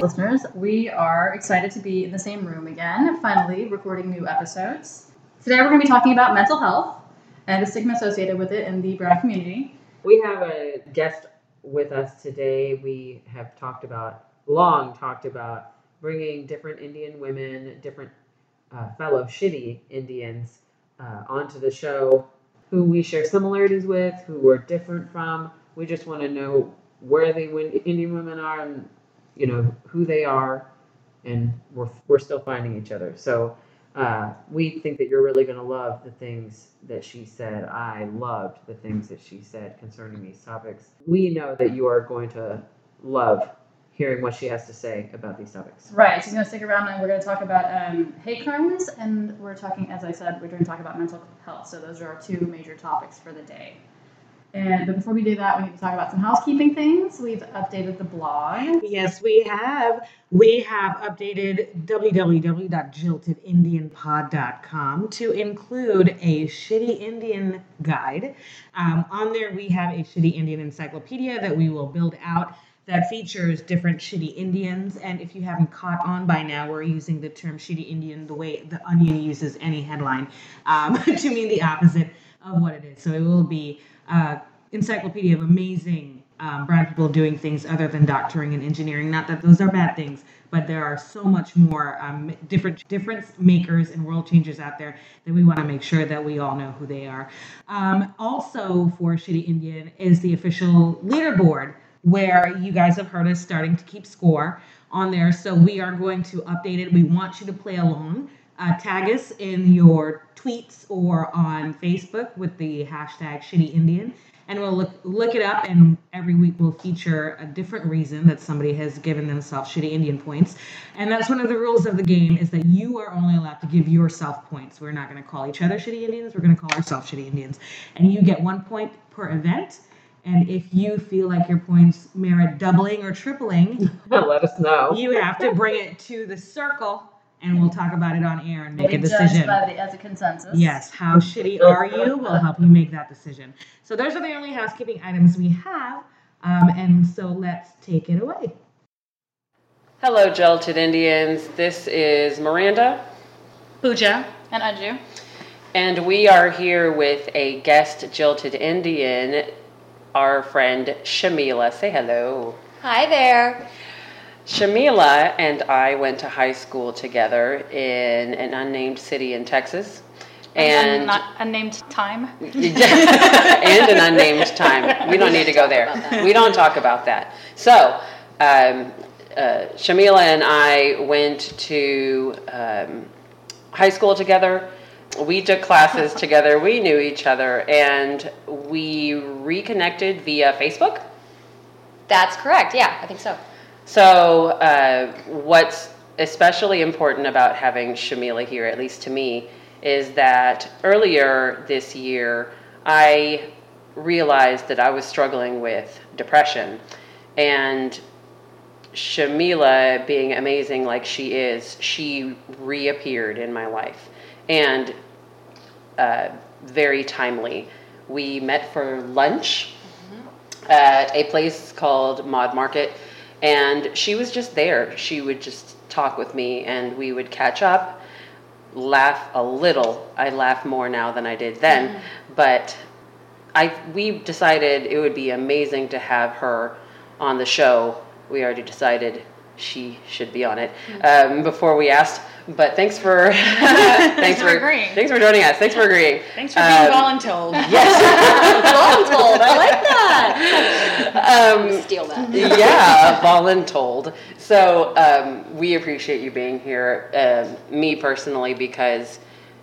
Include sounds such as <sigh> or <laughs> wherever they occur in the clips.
listeners. We are excited to be in the same room again, finally recording new episodes. Today we're going to be talking about mental health and the stigma associated with it in the brown community. We have a guest with us today. We have talked about, long talked about, bringing different Indian women, different uh, fellow shitty Indians uh, onto the show who we share similarities with, who we're different from. We just want to know where the Indian women are and you know who they are, and we're we're still finding each other. So uh, we think that you're really going to love the things that she said. I loved the things that she said concerning these topics. We know that you are going to love hearing what she has to say about these topics. Right. She's going to stick around and we're going to talk about um, hate crimes and we're talking, as I said, we're going to talk about mental health. So those are our two major topics for the day. And but before we do that, we need to talk about some housekeeping things. We've updated the blog. Yes, we have. We have updated www.jiltedindianpod.com to include a shitty Indian guide. Um, on there, we have a shitty Indian encyclopedia that we will build out that features different shitty Indians. And if you haven't caught on by now, we're using the term shitty Indian the way the Onion uses any headline um, <laughs> to mean the opposite of what it is. So it will be uh, encyclopedia of amazing um, brown people doing things other than doctoring and engineering. Not that those are bad things, but there are so much more um, different difference makers and world changers out there that we want to make sure that we all know who they are. Um, also, for Shitty Indian is the official leaderboard where you guys have heard us starting to keep score on there. So we are going to update it. We want you to play along. Uh, tag us in your tweets or on Facebook with the hashtag Shitty Indian. And we'll look look it up and every week we'll feature a different reason that somebody has given themselves shitty indian points. And that's one of the rules of the game is that you are only allowed to give yourself points. We're not going to call each other shitty indians we're going to call ourselves shitty indians. And you get one point per event and if you feel like your points merit doubling or tripling <laughs> let us know. you have to bring it to the circle and we'll talk about it on air and make We'll a decision. by the, as a consensus. Yes, how shitty are you? We'll help you make that decision. So those are the only housekeeping items we have. Um, and so let's take it away. Hello, Jilted Indians. This is Miranda, Pooja and Anju. and we are here with a guest Jilted Indian, our friend Shamila. Say hello. Hi there. Shamila and I went to high school together in an unnamed city in Texas. And not unnamed time. <laughs> and an unnamed <laughs> time. We don't need to go there. We don't talk about that. So, um, uh, Shamila and I went to um, high school together. We took classes <laughs> together. We knew each other, and we reconnected via Facebook. That's correct. Yeah, I think so. So, uh, what's especially important about having Shamila here, at least to me, is that earlier this year I realized that I was struggling with depression. And Shamila, being amazing like she is, she reappeared in my life. And uh, very timely. We met for lunch at a place called Mod Market, and she was just there. She would just talk with me, and we would catch up, laugh a little. I laugh more now than I did then, mm-hmm. but I we decided it would be amazing to have her on the show. We already decided she should be on it um, before we asked. But thanks for <laughs> thanks for agreeing. Thanks for joining us. Thanks for agreeing. Thanks for being Um, voluntold. <laughs> <laughs> Voluntold. I like that. Um, Steal that. yeah, voluntold. So um, we appreciate you being here. Um, me personally, because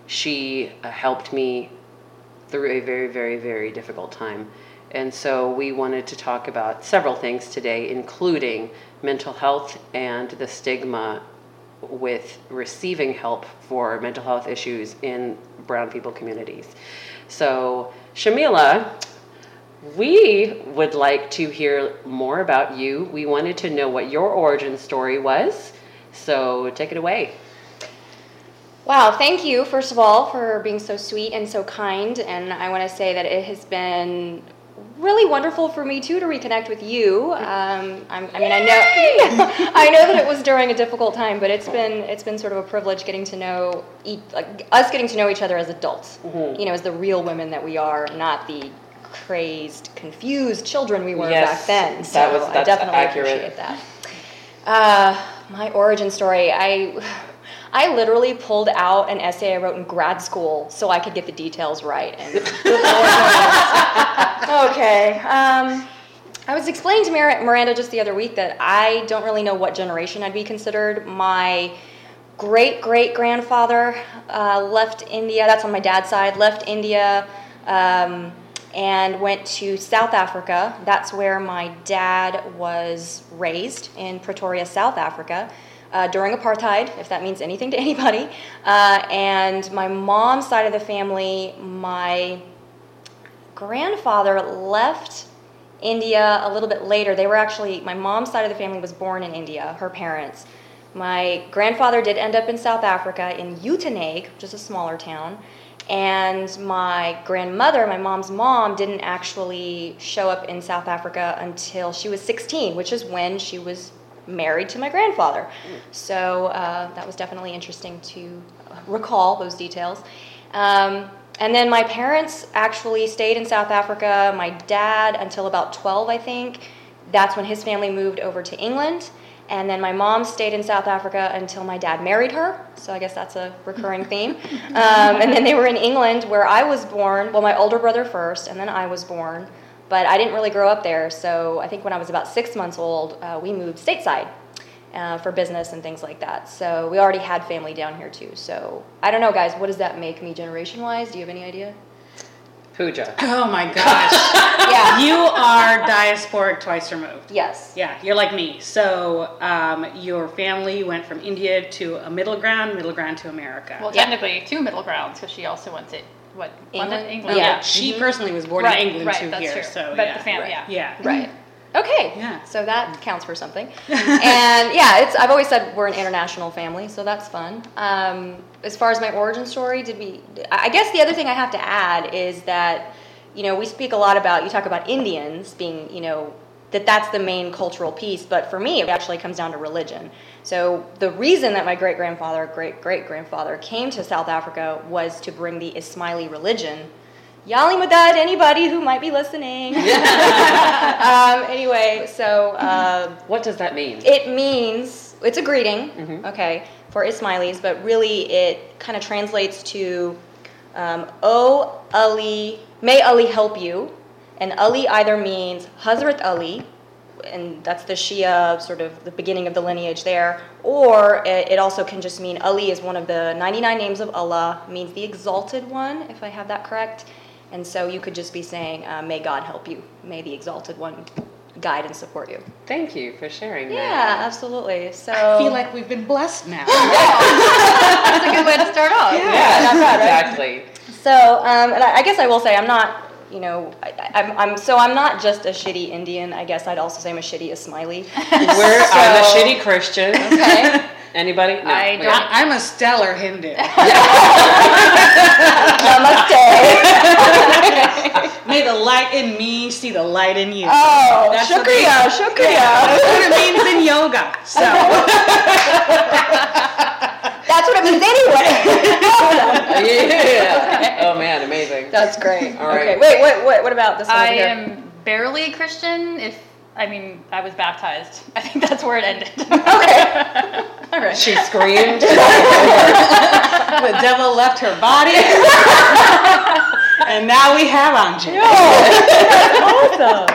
she uh, helped me through a very, very, very difficult time. And so we wanted to talk about several things today, including mental health and the stigma with receiving help for mental health issues in brown people communities. So, Shamila, we would like to hear more about you. We wanted to know what your origin story was. So, take it away. Wow, thank you, first of all, for being so sweet and so kind. And I want to say that it has been really wonderful for me too to reconnect with you. Um, I'm, I mean, I know, <laughs> I know that it was during a difficult time, but it's been it's been sort of a privilege getting to know each, like, us getting to know each other as adults. Mhm. You know, as the real women that we are, not the crazed, confused children we were Yes, back then. So that was- I definitely accurate. appreciate that. Uh, my origin story, I. I literally pulled out an essay I wrote in grad school so I could get the details right. <laughs> Okay. Um, I was explaining to Mir- Miranda just the other week that I don't really know what generation I'd be considered. My great great grandfather uh, left India, that's on my dad's side, left India um, and went to South Africa. That's where my dad was raised in Pretoria, South Africa. Uh, during apartheid, if that means anything to <laughs> anybody. Uh, and my mom's side of the family, my grandfather left India a little bit later. They were actually, my mom's side of the family was born in India, her parents. My grandfather did end up in South Africa in Uitenhage, which is a smaller town. And my grandmother, my mom's mom, didn't actually show up in South Africa until she was 16, which is when she was married to my grandfather. So uh, that was definitely interesting to recall those details. Um, and then my parents actually stayed in South Africa. My dad until about 12, I think. That's when his family moved over to England. And then my mom stayed in South Africa until my dad married her. So I guess that's a recurring <laughs> theme. Um, and then they were in England where I was born. Well, my older brother first, and then I was born. But I didn't really grow up there. So I think when I was about six months old, uh, we moved stateside uh, for business and things like that. So we already had family down here too. So I don't know, guys. What does that make me generation wise? Do you have any idea? Pooja. Oh my gosh. <laughs> Yeah. you are diasporic twice removed. Yes. Yeah, you're like me. So um, your family went from India to a middle ground, middle ground to America. Well, Yeah. technically, two middle grounds because she also went to what London, England? England. Yeah. she Mhm. personally was born right, in England right, too that's here. true. So but yeah. the family, Right. yeah. yeah. Right. Okay. Yeah. So that counts for something. <laughs> and yeah, it's I've always said we're an international family, so that's fun. Um, as far as my origin story, did we? I I guess the other thing I have to add is that you know we speak a lot about you talk about Indians being you know that that's the main cultural piece, but for me it actually comes down to religion. So the reason that my great grandfather, great great grandfather came to South Africa was to bring the Ismaili religion. Ya Ali Madad, anybody who might be listening. <laughs> <laughs> um, anyway, so uh, What does that mean? it means it's a greeting, Mhm. okay, for Ismailis, but really it kind of translates to um, "Oh Ali, may Ali help you," and Ali either means Hazrat Ali, and that's the Shia sort of the beginning of the lineage there, or it, it also can just mean Ali is one of the 99 names of Allah, means the exalted one, if I have that correct. And so you could just be saying, uh, "May God help you. May the exalted one guide and support you." Thank you for sharing Yeah, that. absolutely. So I feel like we've been blessed now. <laughs> That's a good way to start off. Yeah, not bad, right? exactly. so, um, and I, I guess I will say I'm not, you know, I, I- I'm, I'm so I'm not just a shitty Indian. I guess I'd also say I'm a shitty Ismaili. <laughs> We're, I'm a shitty Christian. Okay. <laughs> Anybody? No. I don't. I, I'm a stellar Hindu. <laughs> Namaste. May the light in me see the light in you. oh, That's what shukriya, That's what it means in yoga. So That's what it means anyway. <laughs> yeah. Oh man, amazing. That's great. All right. Okay, wait, what, what, what about this one I here? am barely Christian. If I mean, I was baptized. <laughs> I think that's where it ended. Okay. <laughs> All right. She screamed. the devil left her body. and now we have Anjali. awesome.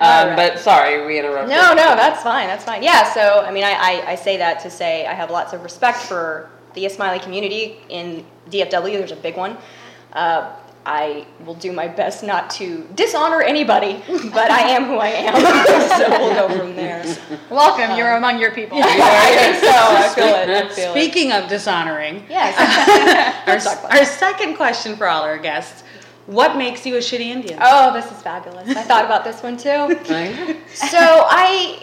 Um, but sorry, we interrupted. No, no, that's fine. That's fine. Yeah. So, I mean, I, I, I say that to say I have lots of respect for the Ismaili community in DFW. There's a big one. Uh, I will do my best not to dishonor anybody, but I am who I am. <laughs> so we'll go from there. Welcome. You're among your people. I think so. I feel it. I feel it. Speaking of dishonoring, Yes. <laughs> our, Let's talk about our second question for all our guests what makes you a shitty Indian? Oh, this is fabulous. I thought about this one too. <laughs> Right? so I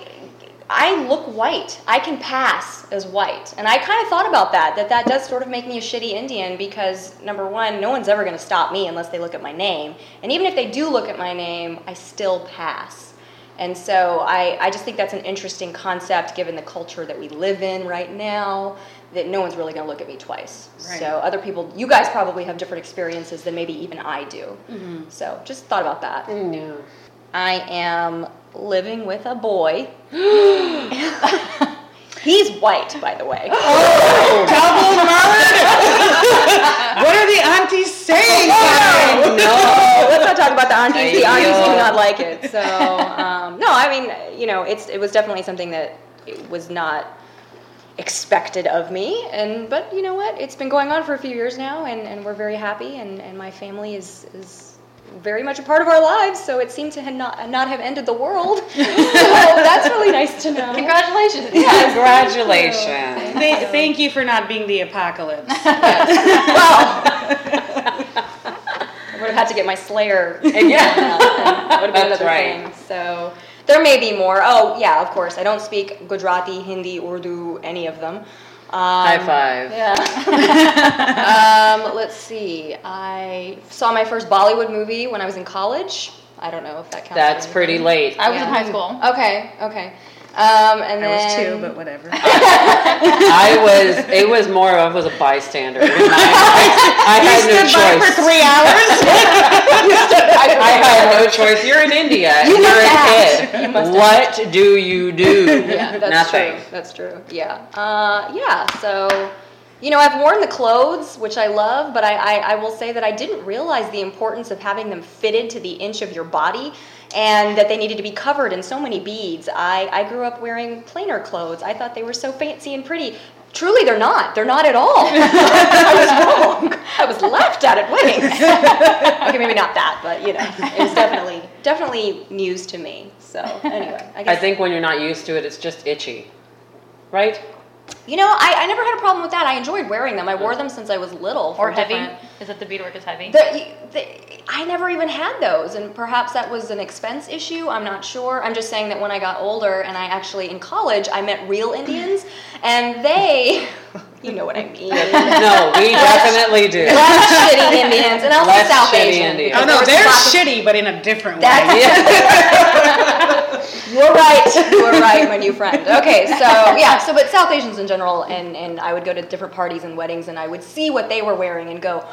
I look white. I can pass as white. And I kind of thought about that, that that does sort of make me a shitty Indian because, number one, no one's ever going to stop me unless they look at my name. And even if they do look at my name, I still pass. And so I, I just think that's an interesting concept given the culture that we live in right now, that no one's really going to look at me twice. Right. So other people, you guys probably have different experiences than maybe even I do. So just thought about that. Yeah. I am living with a boy. <gasps> <laughs> He's white, by the way. <gasps> Oh, Double murder! <laughs> what are the aunties saying? Karen? <laughs> no, let's not talk about the aunties. The aunties do not like it. So, um, no, I mean, you know, it's it was definitely something that it was not expected of me. And but you know what? It's been going on for a few years now, and, and we're very happy. And, and my family is is very much a part of our lives. So it seemed to have not not have ended the world. <laughs> so that's really nice to know. Congratulations. Congratulations. Th- thank you for not being the apocalypse. <laughs> well, I would have had to get my Slayer. Yeah. <laughs> Would have been That's another right. thing. So there may be more. Oh yeah, of course. I don't speak Gujarati, Hindi, Urdu, any of them. Um, High five. Yeah. <laughs> um, let's see. I saw my first Bollywood movie when I was in college. I don't know if that counts. That's pretty late. I was Yeah. in high school. Okay. Okay. Um, and I then was two, but whatever. <laughs> I was. It was more. Of I was a bystander. I, <laughs> I had no choice. for three hours. <laughs> I had no choice. You're in India. You You're a kid. You must what do you do? yeah, that's Nothing. true. That's true. Yeah. Uh, yeah. So, you know, I've worn the clothes, which I love, but I, I, I will say that I didn't realize the importance of having them fitted to the inch of your body and that they needed to be covered in so many beads. I, I grew up wearing plainer clothes. I thought they were so fancy and pretty. Truly, they're not. They're not at all. <laughs> I was wrong. I was laughed at at weddings. <laughs> okay, maybe not that, but you know, it was definitely definitely news to me. So anyway, I guess I think when you're not used to it, it's just itchy, right? You know, I, I never had a problem with that. I enjoyed wearing them. I wore them since I was little. Or for heavy. Different- Is it the beadwork is heavy? The, the, I never even had those, and perhaps that was an expense issue. I'm not sure. I'm just saying that when I got older and I actually in college, I met real Indians, <laughs> and they, you know what I mean. <laughs> No, we definitely do. Less shitty Indians, and also Less South shitty Asian. Indians. Oh no, they're lots of- shitty, but in a different way. <laughs> You're right. You're right, my new friend. Okay, so yeah, so but South Asians in general, and and I would go to different parties and weddings, and I would see what they were wearing and go,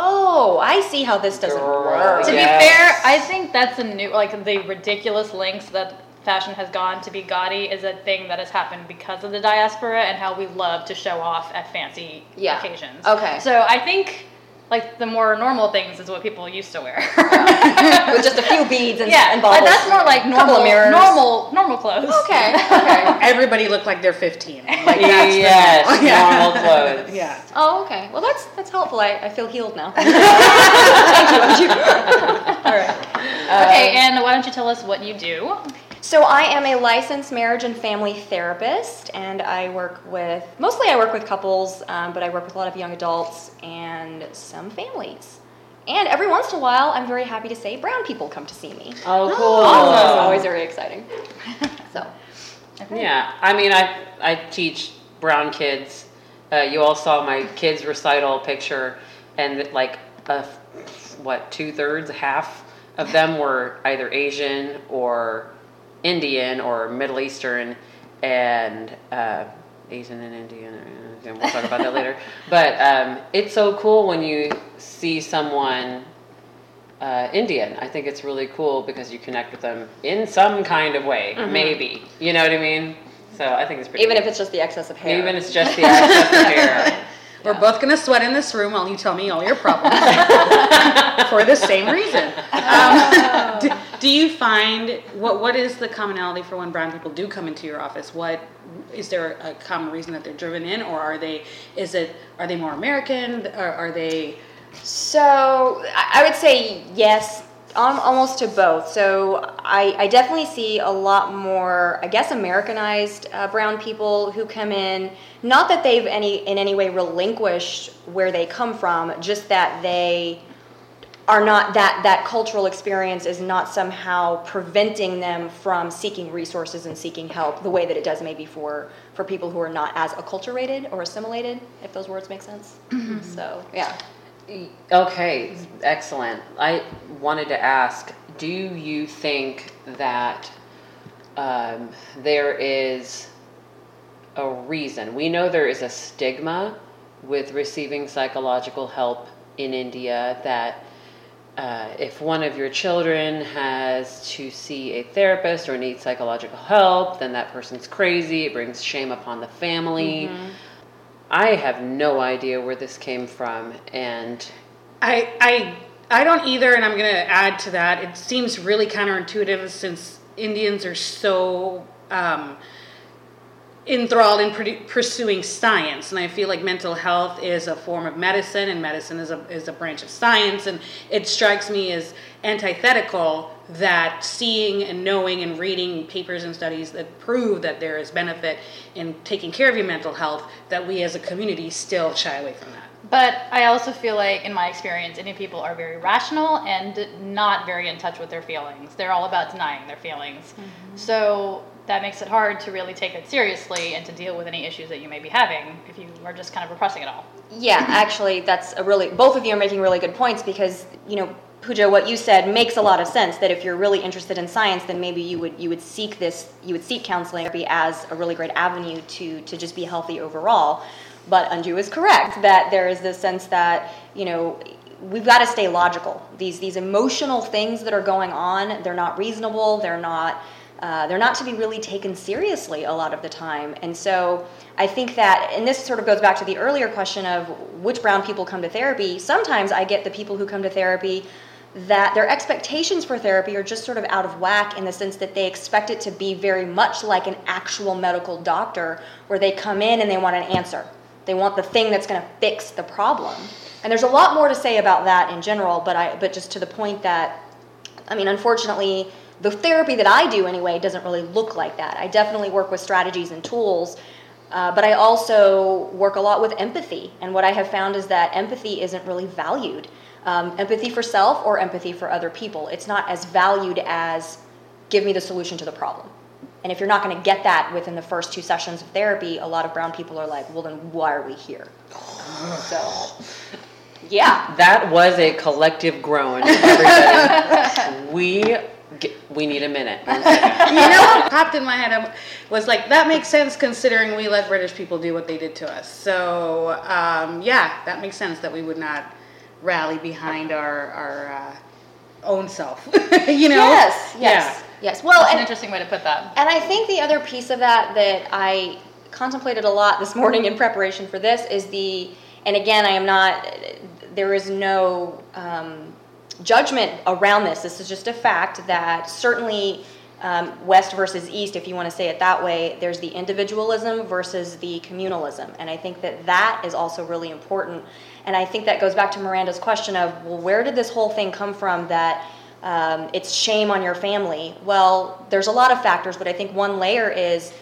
oh, I see how this doesn't Girl, work. To Yes. be fair, I think that's a new, like the ridiculous links that fashion has gone to be gaudy is a thing that has happened because of the diaspora and how we love to show off at fancy Yeah. occasions. Okay. So I think like the more normal things is what people used to wear. With just a few beads and yeah, and like, that's more like normal, mirrors. normal, normal clothes. Okay. <laughs> Okay. Everybody looked like they're 15. Like <laughs> that's yes, normal. Yeah. normal clothes. Yeah. Oh, okay. Well, that's that's helpful. I, I feel healed now. <laughs> Thank you. All right. Um, okay, and why don't you tell us what you do? So I am a licensed marriage and family therapist, and I work with mostly I work with couples, um, but I work with a lot of young adults and some families. And every once in a while, I'm very happy to say brown people come to see me. Oh, cool. Also, it's always very exciting. <laughs> So Yeah, I mean, I I teach brown kids. Uh, you all saw my kids' recital picture, and like a, what two thirds, half of them were either Asian or Indian or Middle Eastern, and uh, Asian and Indian. uh, And we'll talk about that later. <laughs> But um, it's so cool when you see someone uh, Indian. I think it's really cool because you connect with them in some kind of way, maybe. You know what I mean? So I think it's pretty. even neat. if it's just the excess of hair. even if it's just the excess of hair. <laughs> We're both gonna sweat in this room while you tell me all your problems <laughs> for the same reason. Um, <laughs> do, do you find what what is the commonality for when brown people do come into your office? What is there a common reason that they're driven in, or are they? Is it are they more American? Or are they? So I would say yes, um, almost to both. So I, I definitely see a lot more, I guess, Americanized uh, brown people who come in. Not that they've any in any way relinquished where they come from, just that they are not that that cultural experience is not somehow preventing them from seeking resources and seeking help the way that it does maybe for for people who are not as acculturated or assimilated if those words make sense so yeah Okay, excellent. I wanted to ask do you think that um, there is a reason? We know there is a stigma with receiving psychological help in India that uh, if one of your children has to see a therapist or needs psychological help, then that person's crazy. It brings shame upon the family. I have no idea where this came from, and I I I don't either, and I'm going to add to that. It seems really counterintuitive since Indians are so um, enthralled in pursuing science, and I feel like mental health is a form of medicine, and medicine is a is a branch of science, and it strikes me as antithetical that seeing and knowing and reading papers and studies that prove that there is benefit in taking care of your mental health that we as a community still shy away from that. But I also feel like, in my experience, Indian people are very rational and not very in touch with their feelings. They're all about denying their feelings. Mm-hmm. So that makes it hard to really take it seriously and to deal with any issues that you may be having if you are just kind of repressing it all. Yeah, actually, that's a really, both of you are making really good points because, you know, Pooja, what you said makes a lot of sense that if you're really interested in science, then maybe you would, you would seek this, you would seek counseling therapy as a really great avenue to, to just be healthy overall. But Anju is correct that there is this sense that, you know, we've got to stay logical. These, these emotional things that are going on, they're not reasonable, they're not, uh, they're not to be really taken seriously a lot of the time. And so I think that, and this sort of goes back to the earlier question of which brown people come to therapy. Sometimes I get the people who come to therapy that their expectations for therapy are just sort of out of whack in the sense that they expect it to be very much like an actual medical doctor where they come in and they want an answer. They want the thing that's going to fix the problem. And there's a lot more to say about that in general, but I but just to the point that I mean, unfortunately, the therapy that I do anyway doesn't really look like that. I definitely work with strategies and tools, uh, but I also work a lot with empathy. And what I have found is that empathy isn't really valued. Um, empathy for self or empathy for other people. It's not as valued as give me the solution to the problem. And if you're not going to get that within the first two sessions of therapy, a lot of brown people are like, well, then why are we here? So, yeah. that was a collective groan. Everybody. <laughs> we g- we need a minute. <laughs> You know what popped in my head I was like that makes sense considering we let british people do what they did to us so um, yeah that makes sense that we would not rally behind our our uh, own self <laughs> you know Yes, yes, yes. Well, That's an interesting way to put that. and I think the other piece of that that I contemplated a lot this morning in preparation for this is the, and again, I am not, there is no um, judgment around this. This is just a fact that certainly um, West versus East, if you want to say it that way, there's the individualism versus the communalism. And I think that that is also really important. And I think that goes back to Miranda's question of, well, where did this whole thing come from that um, it's shame on your family? Well, there's a lot of factors, but I think one layer is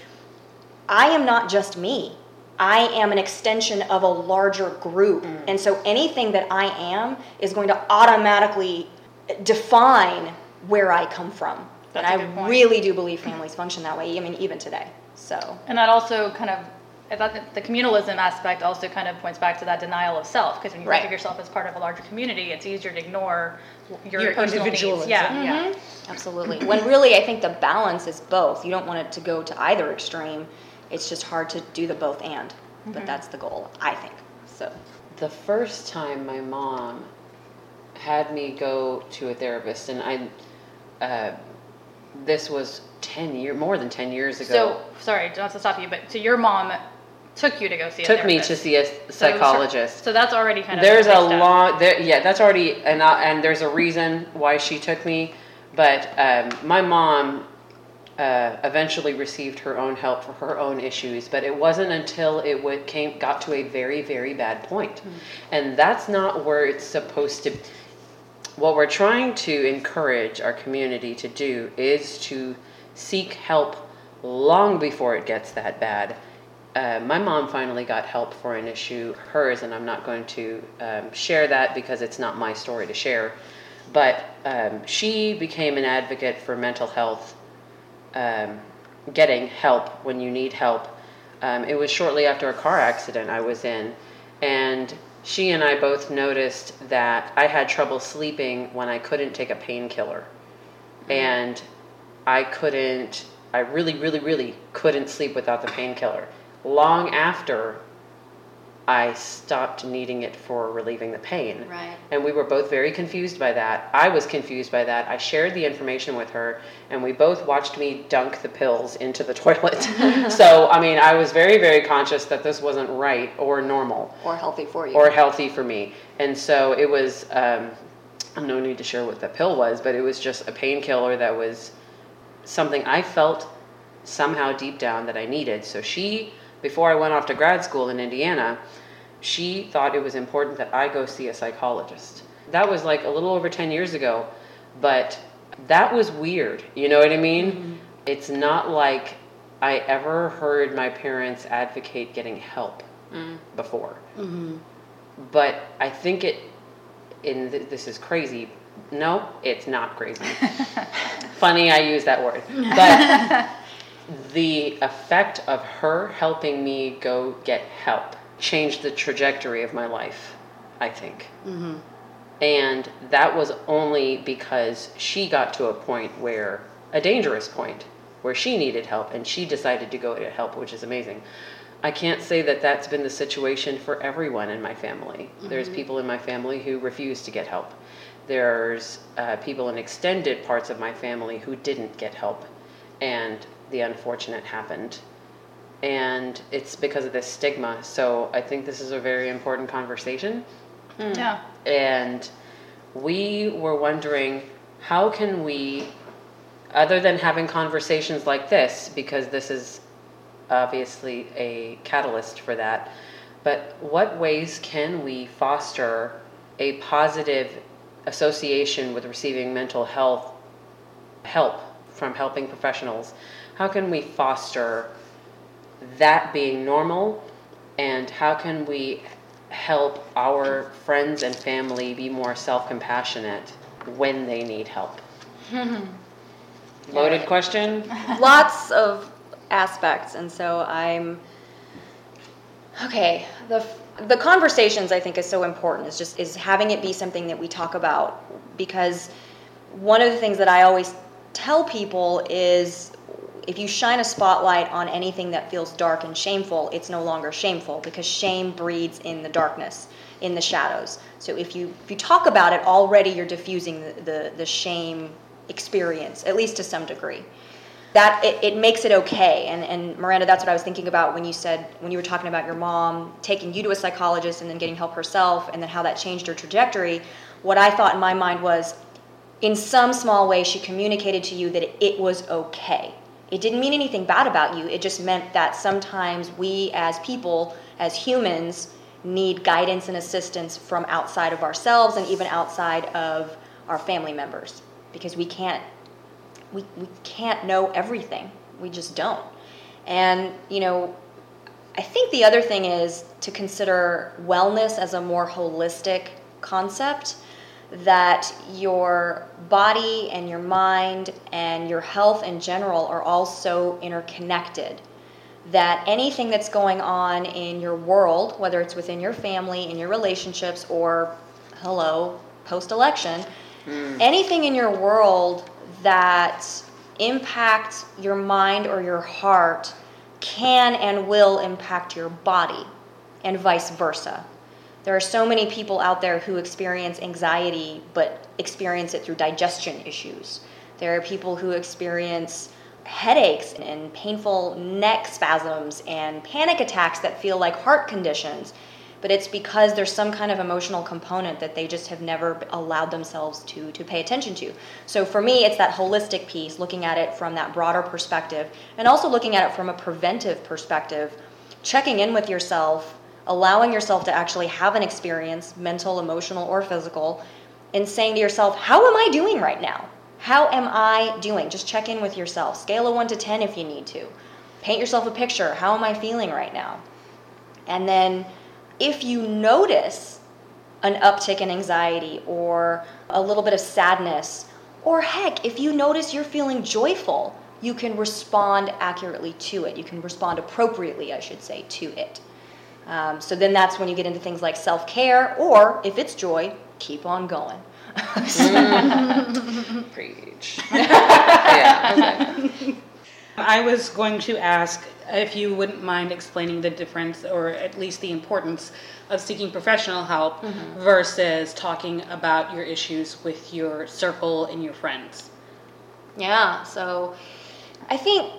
I am not just me. I am an extension of a larger group. Mm. And so anything that I am is going to automatically define where I come from. That's a and good I point. really do believe families function that way, I mean, even today. So, And that also kind of, I thought that the communalism aspect also kind of points back to that denial of self. Because when you think of yourself as part of a larger community, it's easier to ignore your, Your personal needs. individualism. Yeah, mm-hmm. yeah. absolutely. when really, I think the balance is both. You don't want it to go to either extreme. It's just hard to do the both and. But that's the goal, I think. So, the first time my mom had me go to a therapist, and I, uh, this was ten year more than ten years ago. So, sorry, not to stop you, but so your mom took you to go see a took me to see a psychologist. So, that's already kind of there's a based long there yeah that's already and I, and there's a reason why she took me but um, my mom uh, eventually received her own help for her own issues but it wasn't until it would came got to a very very bad point and that's not where it's supposed to what we're trying to encourage our community to do is to seek help long before it gets that bad. Uh, my mom finally got help for an issue, hers, and I'm not going to um, share that because it's not my story to share. but um, she became an advocate for mental health, um, getting help when you need help. Um, it was shortly after a car accident I was in, and she and I both noticed that I had trouble sleeping when I couldn't take a painkiller. And I couldn't, I really, really, really couldn't sleep without the painkiller. Long after I stopped needing it for relieving the pain. Right. And we were both very confused by that. I was confused by that. I shared the information with her, and we both watched me dunk the pills into the <laughs> toilet. <laughs> so, I mean, I was very, very conscious that this wasn't right or normal Or healthy for you. or healthy for me. And so it was, um, no need to share what the pill was, but it was just a painkiller that was something I felt somehow deep down that I needed. So she, before I went off to grad school in Indiana, she thought it was important that I go see a psychologist. That was like a little over 10 years ago, but that was weird. You know what I mean? Mm-hmm. It's not like I ever heard my parents advocate getting help mm. before. Mm-hmm. But I think it, in th- this is crazy. No, it's not crazy. <laughs> Funny I use that word. But <laughs> the effect of her helping me go get help changed the trajectory of my life, I think. And that was only because she got to a point where, a dangerous point, where she needed help and she decided to go get help, which is amazing. I can't say that that's been the situation for everyone in my family. There's people in my family who refuse to get help. There's uh, people in extended parts of my family who didn't get help, and the unfortunate happened. And it's because of this stigma. So I think this is a very important conversation hmm. Yeah. and we were wondering how can we other than having conversations like this because this is obviously a catalyst for that but what ways can we foster a positive association with receiving mental health help from helping professionals how can we foster that being normal and how can we help our friends and family be more self-compassionate when they need help <laughs> loaded question <laughs> Lots of aspects, and so I'm okay. The the conversations I think is so important. Is just is having it be something that we talk about because one of the things that I always tell people is if you shine a spotlight on anything that feels dark and shameful, it's no longer shameful because shame breeds in the darkness, in the shadows. So if you if you talk about it, already you're diffusing the, the, the shame experience, at least to some degree. That it, it makes it okay. And and Miranda, that's what I was thinking about when you said when you were talking about your mom taking you to a psychologist and then getting help herself and then how that changed her trajectory. What I thought in my mind was in some small way she communicated to you that it, it was okay it didn't mean anything bad about you. It just meant that sometimes we as people as humans need guidance and assistance from outside of ourselves and even outside of our family members because we can't we, we can't know everything. We just don't. And you know i think the other thing is to consider wellness as a more holistic concept that your body and your mind and your health in general are all so interconnected that anything that's going on in your world, whether it's within your family, in your relationships, or hello, post election, hmm. anything in your world that impacts your mind or your heart can and will impact your body, and vice versa. There are so many people out there who experience anxiety but experience it through digestion issues. There are people who experience headaches and painful neck spasms and panic attacks that feel like heart conditions. But it's because there's some kind of emotional component that they just have never allowed themselves to, to pay attention to. So for me, it's that holistic piece, looking at it from that broader perspective, and also looking at it from a preventive perspective, checking in with yourself allowing yourself to actually have an experience, mental, emotional, or physical, and saying to yourself, How am I doing right now? How am I doing? Just check in with yourself. Scale of 1 to 10 if you need to. Paint yourself a picture. How am I feeling right now? And then if you notice an uptick in anxiety or a little bit of sadness, or heck, if you notice you're feeling joyful, you can respond accurately to it. You can respond appropriately, I should say, to it. Um, so then that's when you get into things like self care, or if it's joy, keep on going. <laughs> Preach. <laughs> yeah. Okay. <laughs> I was going to ask if you wouldn't mind explaining the difference, or at least the importance, of seeking professional help versus talking about your issues with your circle and your friends. Yeah, so I think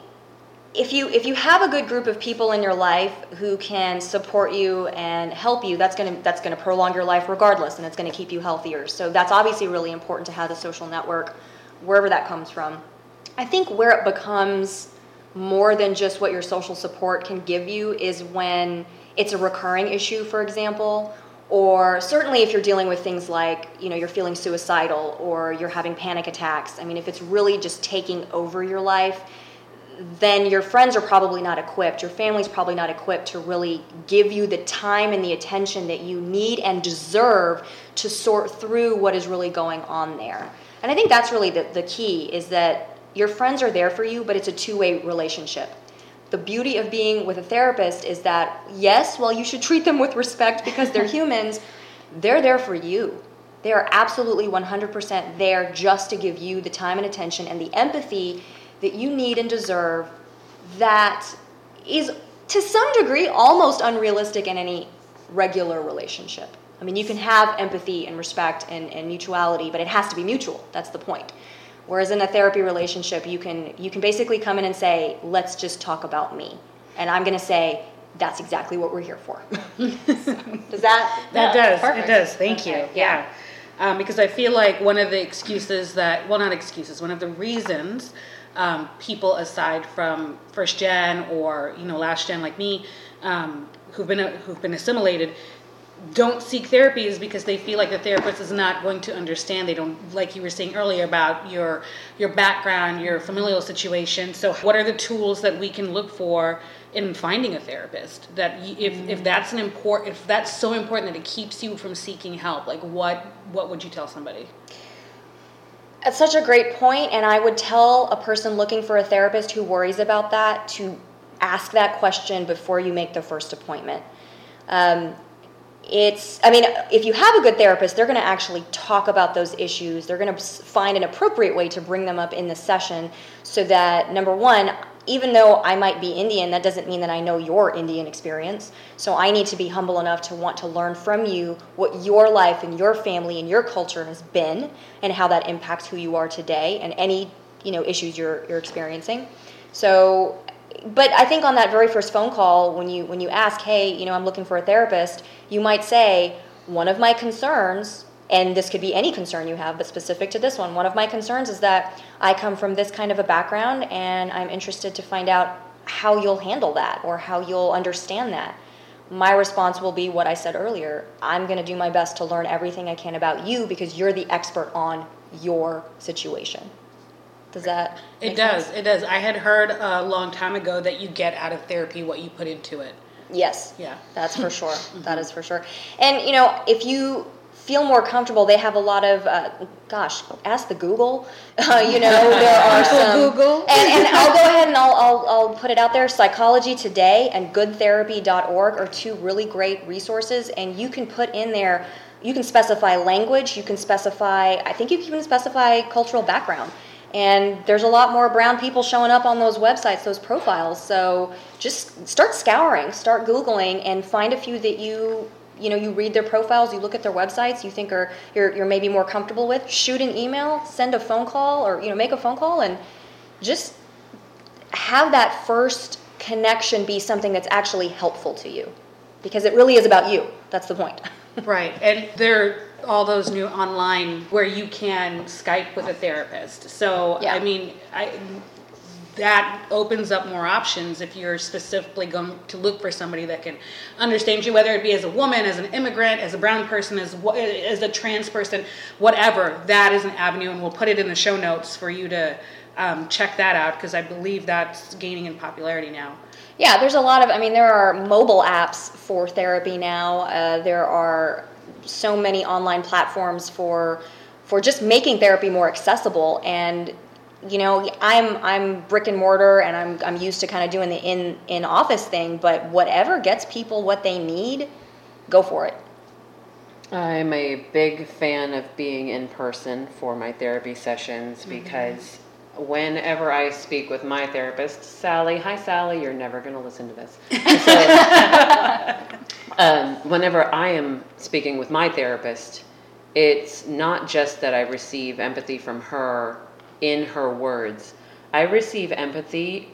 if you if you have a good group of people in your life who can support you and help you, that's gonna that's gonna prolong your life regardless, and it's gonna keep you healthier. So that's obviously really important to have a social network, wherever that comes from. I think where it becomes more than just what your social support can give you is when it's a recurring issue, for example, or certainly if you're dealing with things like, you know, you're feeling suicidal or you're having panic attacks. I mean, if it's really just taking over your life, then your friends are probably not equipped, your family's probably not equipped to really give you the time and the attention that you need and deserve to sort through what is really going on there. And I think that's really the, the key is that your friends are there for you, but it's a two way relationship. The beauty of being with a therapist is that, yes, while you should treat them with respect because they're <laughs> humans, they're there for you. They are absolutely 100% there just to give you the time and attention and the empathy that you need and deserve that is to some degree almost unrealistic in any regular relationship. I mean, you can have empathy and respect and, and mutuality, but it has to be mutual. That's the point. Whereas in a therapy relationship, you can you can basically come in and say, "Let's just talk about me," and I'm going to say, "That's exactly what we're here for." <laughs> Does that? That Yeah, does. perfect. It does. Thank Okay, you. Yeah. Um, because I feel like one of the excuses that, well, not excuses, one of the reasons um, people aside from first gen or you know last gen like me, um, who've been who've been assimilated, don't seek therapy is because they feel like the therapist is not going to understand. They don't, like you were saying earlier about your your background, your familial situation. So, what are the tools that we can look for in finding a therapist? That if if that's an important, if that's so important that it keeps you from seeking help, like what what would you tell somebody? That's such a great point, and I would tell a person looking for a therapist who worries about that to ask that question before you make the first appointment. Um, it's, I mean, if you have a good therapist, they're going to actually talk about those issues. They're going to find an appropriate way to bring them up in the session so that, number one, even though I might be Indian, that doesn't mean that I know your Indian experience. So I need to be humble enough to want to learn from you what your life and your family and your culture has been and how that impacts who you are today and any, you know, issues you're you're experiencing. So but I think on that very first phone call when you when you ask, "Hey, you know, I'm looking for a therapist," you might say, "One of my concerns and this could be any concern you have, but specific to this one, one of my concerns is that I come from this kind of a background and I'm interested to find out how you'll handle that or how you'll understand that. My response will be what I said earlier I'm going to do my best to learn everything I can about you because you're the expert on your situation. Does that? It does. sense? It does. I had heard a long time ago that you get out of therapy what you put into it. Yes. Yeah. That's for sure. <laughs> That is for sure. And you know, if you feel more comfortable, they have a lot of. Uh, gosh, ask the Google. <laughs> Uh, you know, <laughs> there are some. Google. And, and I'll go <laughs> ahead and I'll, I'll, I'll put it out there. Psychology Today and GoodTherapy.org are two really great resources, and you can put in there. You can specify language. You can specify. I think you can even specify cultural background. And there's a lot more brown people showing up on those websites, those profiles. So just start scouring, start Googling, and find a few that you you know you read their profiles, you look at their websites, you think are you're, you're maybe more comfortable with. Shoot an email, send a phone call, or you know make a phone call, and just have that first connection be something that's actually helpful to you, because it really is about you. That's the point. <laughs> Right, and there are all those new online where you can Skype with a therapist. So Yeah. I mean, I that opens up more options if you're specifically going to look for somebody that can understand you, whether it be as a woman, as an immigrant, as a brown person, as as a trans person, whatever. That is an avenue, and we'll put it in the show notes for you to um, check that out because I believe that's gaining in popularity now. Yeah, there's a lot of. I mean, there are mobile apps for therapy now. Uh, there are so many online platforms for for just making therapy more accessible and you know i'm i'm brick and mortar and i'm i'm used to kind of doing the in in office thing but whatever gets people what they need go for it I'm a big fan of being in person for my therapy sessions because whenever I speak with my therapist, Sally, hi Sally, you're never going to listen to this. <laughs> So, um, whenever I am speaking with my therapist, it's not just that I receive empathy from her in her words, I receive empathy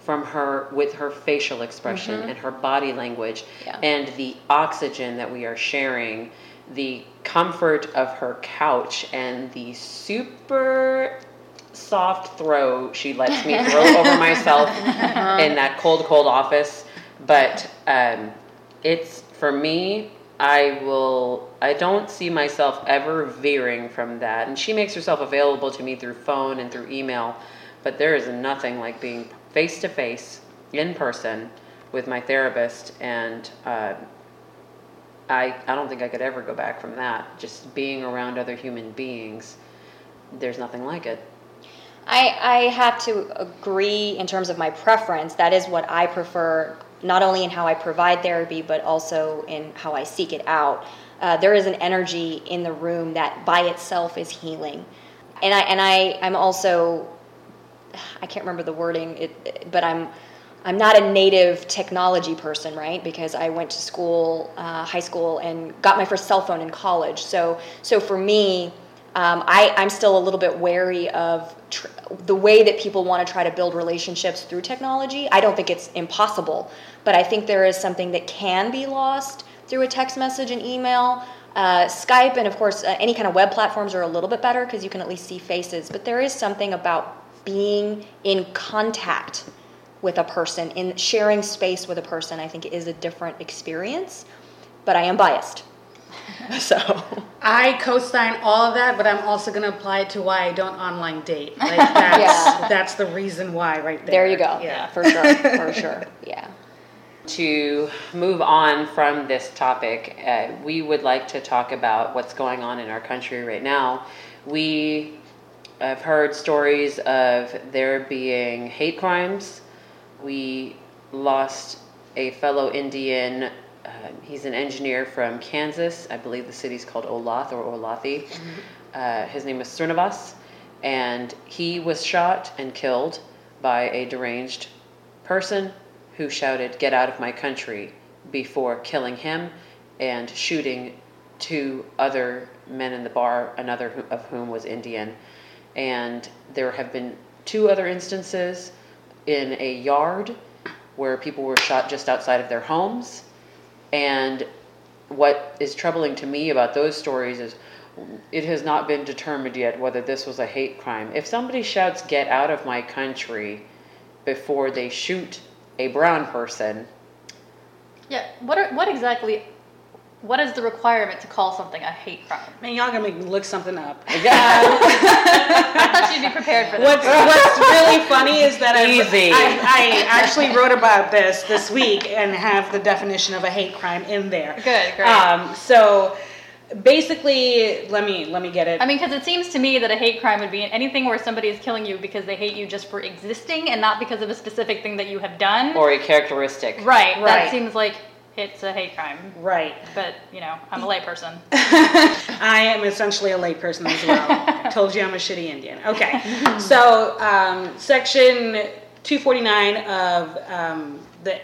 from her with her facial expression and her body language Yeah. and the oxygen that we are sharing, the comfort of her couch and the super soft throw she lets me throw <laughs> over myself in that cold, cold office. But um, it's for me. I will. I don't see myself ever veering from that. And she makes herself available to me through phone and through email. But there is nothing like being face to face, in person, with my therapist. And uh, I, I don't think I could ever go back from that. Just being around other human beings, there's nothing like it. I, I have to agree in terms of my preference. That is what I prefer, not only in how I provide therapy, but also in how I seek it out. Uh, there is an energy in the room that by itself is healing. And I and I I'm also I can't remember the wording, it, but I'm I'm not a native technology person, right? Because I went to school, uh, high school, and got my first cell phone in college. So so for me, um, I, I'm still a little bit wary of tr- the way that people want to try to build relationships through technology. I don't think it's impossible, but I think there is something that can be lost through a text message and email. Uh, Skype and of course uh, any kind of web platforms are a little bit better because you can at least see faces. But there is something about being in contact with a person, in sharing space with a person. I think is a different experience. But I am biased, <laughs> so. I co-sign all of that, but I'm also going to apply it to why I don't online date. Like <laughs> that's Yeah. that's the reason why, right there. There you go. Yeah. for sure, for <laughs> sure. Yeah. To move on from this topic, uh, we would like to talk about what's going on in our country right now. We have heard stories of there being hate crimes. We lost a fellow Indian. Uh, he's an engineer from Kansas. I believe the city's called Olath or Olathi. Uh, his name is Srinivas, and he was shot and killed by a deranged person who shouted, Get out of my country, before killing him and shooting two other men in the bar, another of whom was Indian. And there have been two other instances in a yard where people were shot just outside of their homes. And what is troubling to me about those stories is it has not been determined yet whether this was a hate crime. If somebody shouts, Get out of my country, before they shoot a brown person, Yeah. What are what exactly? What is the requirement to call something a hate crime? Man, y'all gonna make me look something up. <laughs> I thought you'd be prepared for this. What's What's really funny is that I, Easy. I, I actually wrote about this this week and have the definition of a hate crime in there. Good, great. Um, so basically, let me let me get it. I mean, because it seems to me that a hate crime would be anything where somebody is killing you because they hate you just for existing and not because of a specific thing that you have done. or a characteristic. right. Right. That seems like it's a hate crime. right. But you know, I'm a layperson. <laughs> I am essentially a layperson as well. <laughs> Told you I'm a shitty Indian. Okay. <laughs> so, um, section 249 of um, the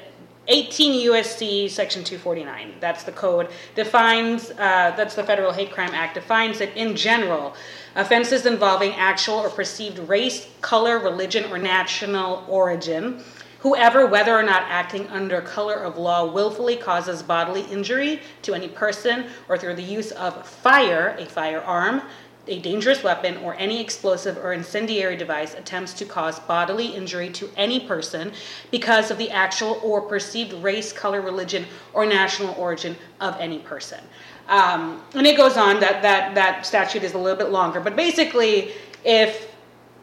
18 USC section 249, that's the code, defines, uh, that's the Federal Hate Crime Act, defines that in general, offenses involving actual or perceived race, color, religion, or national origin Whoever, whether or not acting under color of law, willfully causes bodily injury to any person or through the use of fire, a firearm, a dangerous weapon, or any explosive or incendiary device attempts to cause bodily injury to any person because of the actual or perceived race, color, religion, or national origin of any person. Um, and it goes on that, that that statute is a little bit longer, but basically, if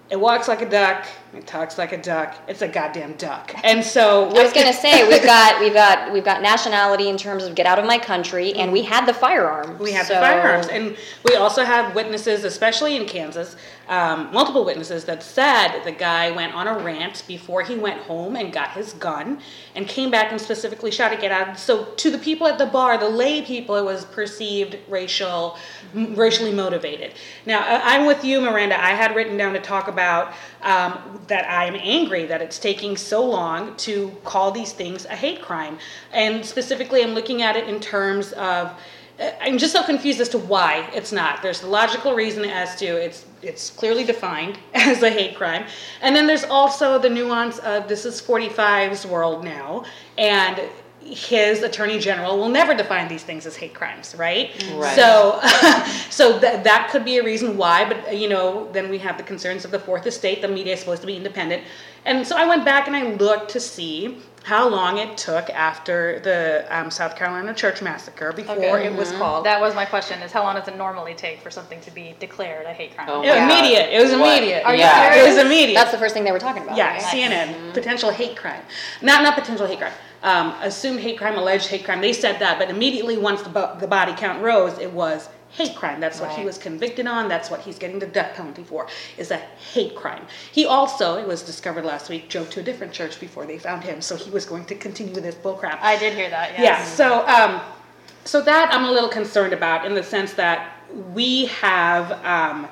it walks like a duck, it talks like a duck. It's a goddamn duck. <laughs> And so I was gonna say we've <laughs> got we've got we've got nationality in terms of get out of my country, and we had the firearm. We have so- the firearms, and we also have witnesses, especially in Kansas, um, multiple witnesses that said the guy went on a rant before he went home and got his gun, and came back and specifically shouted, "Get out!" So to the people at the bar, the lay people, it was perceived racial, m- racially motivated. Now I'm with you, Miranda. I had written down to talk about um, that I am angry that it's taking so long to call these things a hate crime, and specifically, I'm looking at it in terms of. I'm just so confused as to why it's not. There's the logical reason as to it's it's clearly defined <laughs> as a hate crime, and then there's also the nuance of this is 45's world now, and his attorney general will never define these things as hate crimes, right? Right. So, <laughs> so that that could be a reason why. But you know, then we have the concerns of the fourth estate. The media is supposed to be independent, and so I went back and I looked to see how long it took after the um, South Carolina church massacre before Okay. it was called. That was my question: is how long does it normally take for something to be declared a hate crime? Oh It was my God. immediate. It was What? immediate. Are you Yeah. It was immediate. That's the first thing they were talking about. Yeah, right? CNN, potential hate crime. Not not potential hate crime. Um, assumed hate crime, alleged hate crime. They said that, but immediately once the, bo- the body count rose, it was hate crime. That's what he was convicted on. That's what he's getting the death penalty for. Is a hate crime. He also, it was discovered last week, drove to a different church before they found him. So he was going to continue this bullcrap. I did hear that. Yeah. So, um, so that I'm a little concerned about in the sense that we have um,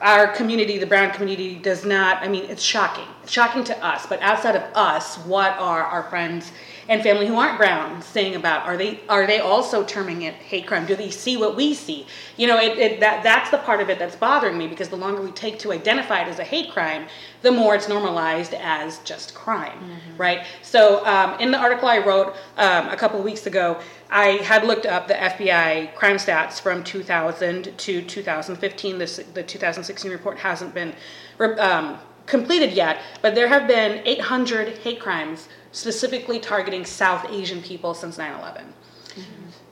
our community, the brown community, does not. I mean, it's shocking. It's shocking to us. But outside of us, what are our friends and family who aren't brown saying about? Are they are they also terming it hate crime? Do they see what we see? You know, it, it that that's the part of it that's bothering me because the longer we take to identify it as a hate crime, the more it's normalized as just crime, right? So um, in the article I wrote um, a couple of weeks ago, I had looked up the FBI crime stats from 2000 to 2015. This, the 2016 report hasn't been um, completed yet, but there have been 800 hate crimes specifically targeting South Asian people since 9 11. Mm-hmm.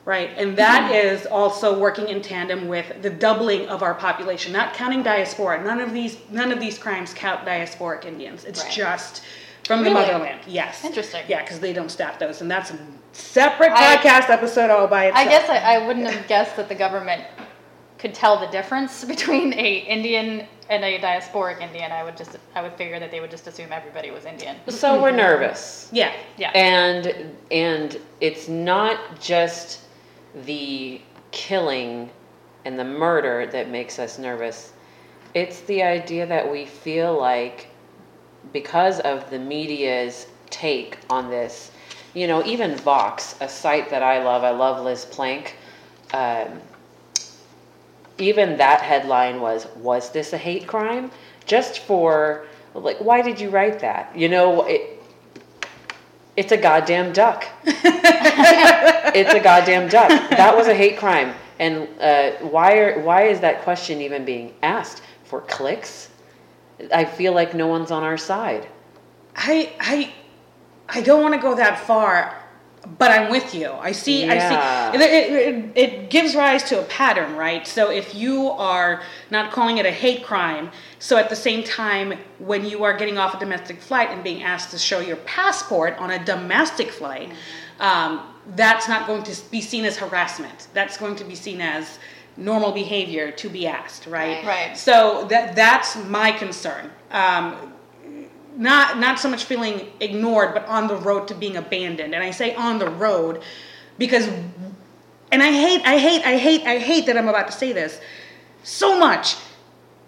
Right, and that is also working in tandem with the doubling of our population, not counting diaspora. None of these, none of these crimes count diasporic Indians. It's Right. just from the motherland. Yes, Interesting. Yeah, because they don't stat those, and that's a separate I- podcast episode all by itself. I guess I, I wouldn't have guessed that the government could tell the difference <laughs> between a Indian and a diasporic Indian. I would just I would figure that they would just assume everybody was Indian. So we're nervous. Yeah, Yeah. And and it's not just the killing and the murder that makes us nervous. It's the idea that we feel like because of the media's take on this, you know, even Vox, a site that I love, I love Liz Plank. Um, even that headline was, "Was this a hate crime?" Just for like, why did you write that? You know, it, it's a goddamn duck. <laughs> it's a goddamn duck. That was a hate crime. And uh, why are why is that question even being asked for clicks? I feel like no one's on our side. I I I don't want to go that far, but I'm with you. I see. Yeah. I see. It, it, it, it gives rise to a pattern, right? So if you are not calling it a hate crime, so at the same time, when you are getting off a domestic flight and being asked to show your passport on a domestic flight, um, that's not going to be seen as harassment. That's going to be seen as normal behavior to be asked, right? Right. Right. So that that's my concern. Um, not not so much feeling ignored, but on the road to being abandoned. And I say on the road because, and I hate, I hate, I hate, I hate that I'm about to say this so much.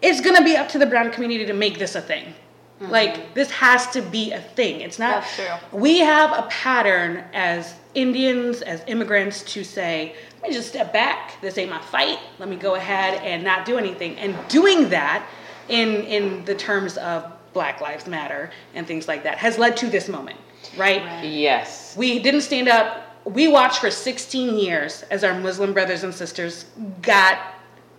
It's gonna be up to the brown community to make this a thing. Mm-hmm. Like this has to be a thing. It's not. That's true. We have a pattern as Indians, as immigrants, to say, let me just step back. This ain't my fight. Let me go ahead and not do anything. And doing that in in the terms of Black Lives Matter and things like that has led to this moment, right? Yes. We didn't stand up. We watched for 16 years as our Muslim brothers and sisters got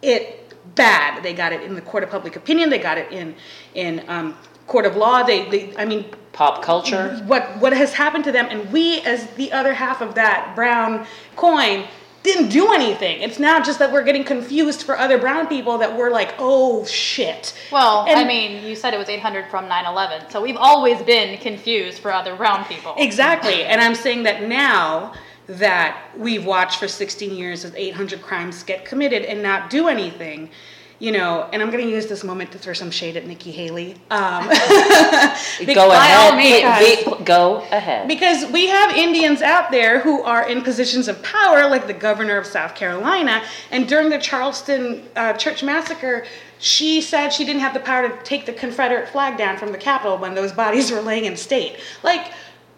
it bad. They got it in the court of public opinion. They got it in in um, court of law. They, they, I mean, Pop culture. what what has happened to them, and we as the other half of that brown coin didn't do anything. It's now just that we're getting confused for other brown people that we're like, oh shit. Well, I mean, you said it was 800 from 9/11, so we've always been confused for other brown people. Exactly. And I'm saying that now that we've watched for 16 years as 800 crimes get committed and not do anything, you know, and I'm going to use this moment to throw some shade at Nikki Haley. Um, <laughs> <laughs> Go ahead. means. Be- be- go ahead. Because we have Indians out there who are in positions of power, like the governor of South Carolina. And during the Charleston uh, church massacre, she said she didn't have the power to take the Confederate flag down from the Capitol when those bodies <laughs> were laying in state. Like,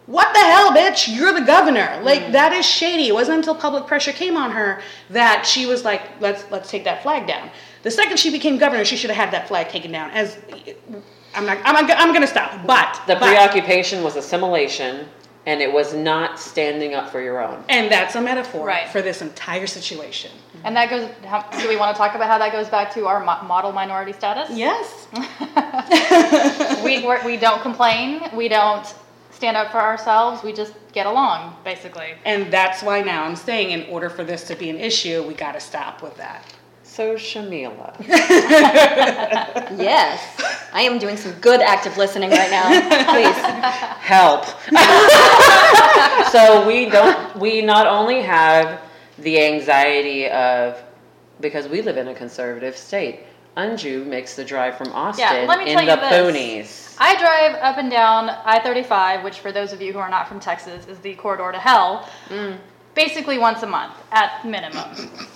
what the hell, bitch? You're the governor. Like that is shady. It wasn't until public pressure came on her that she was like, let's let's take that flag down. The second she became governor, she should have had that flag taken down. As I'm not, I'm, I'm gonna stop. But The but- preoccupation was assimilation, and it was not standing up for your own. And that's a metaphor Right. for this entire situation. And that goes. How, do we want to talk about how that goes back to our mo- model minority status? Yes. <laughs> we we're, we don't complain. We don't stand up for ourselves. We just get along, basically. And that's why now I'm saying, in order for this to be an issue, we got to stop with that. So Shamila, <laughs> Yes, I am doing some good active listening right now. Please. help. <laughs> so we don't. We not only have the anxiety of because we live in a conservative state. Anju makes the drive from Austin let me in tell the you this. boonies. I drive up and down I-35, which for those of you who are not from Texas is the corridor to hell, mm. Basically once a month at minimum.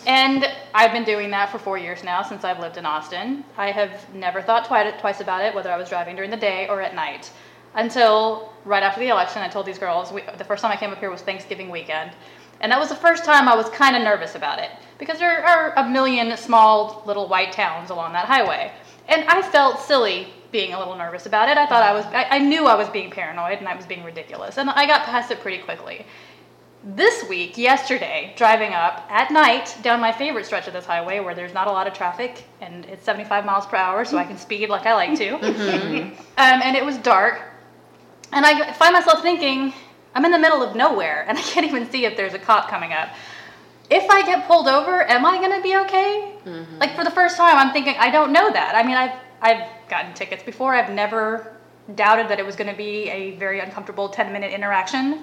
And I've been doing that for four years now since I've lived in Austin. I have never thought twi- twice about it, whether I was driving during the day or at night, until right after the election. I told these girls we, the first time I came up here was Thanksgiving weekend. And that was the first time I was kind of nervous about it because there are a million small little white towns along that highway. And I felt silly being a little nervous about it. I thought I was, I, I knew I was being paranoid and I was being ridiculous. And I got past it pretty quickly. This week, yesterday, driving up at night down my favorite stretch of this highway where there's not a lot of traffic and it's 75 miles per hour, so I can speed like I like to. <laughs> um, and it was dark. And I find myself thinking, I'm in the middle of nowhere and <laughs> I can't even see if there's a cop coming up. If I get pulled over, am I gonna be okay? Like for the first time, I'm thinking I don't know that. I mean, I've I've gotten tickets before. I've never doubted that it was gonna be a very uncomfortable 10 minute interaction,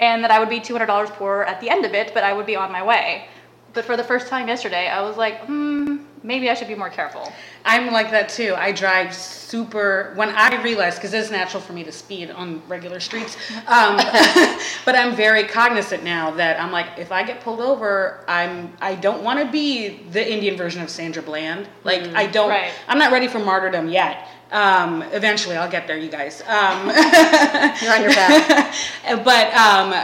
and that I would be $200 poorer at the end of it, but I would be on my way. But for the first time yesterday, I was like, hmm, maybe I should be more careful. I'm like that too. I drive super when I realize because it's natural for me to speed on regular streets. Um, <laughs> but I'm very cognizant now that I'm like, if I get pulled over, I'm I don't want to be the Indian version of Sandra Bland. Like I don't. Right. I'm not ready for martyrdom yet. Um, eventually, I'll get there, you guys. Um, <laughs> You're on your back. <laughs> but um,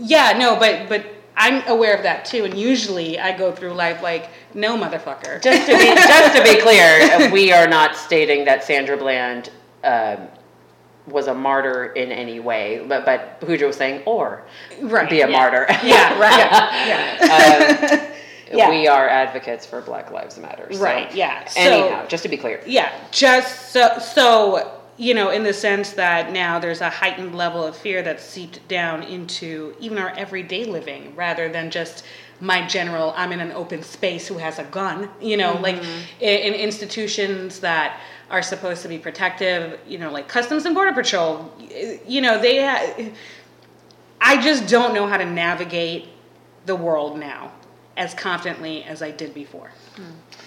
yeah, no, but but I'm aware of that too. And usually, I go through life like, no, motherfucker. Just to be <laughs> just to be clear, we are not stating that Sandra Bland um, was a martyr in any way, but but Pooja was saying or right. be a yeah. martyr. Yeah, right. Yeah. Um, Yeah. We are advocates for Black Lives Matter. so- Right, yeah. So- Anyhow, just to be clear. Yeah, just so so you know, in the sense that now there's a heightened level of fear that's seeped down into even our everyday living, rather than just my general I'm in an open space who has a gun. You know, like mm-hmm. i- in institutions that are supposed to be protective. You know, like Customs and Border Patrol. You know, they. Ha- I just don't know how to navigate the world now as confidently as I did before.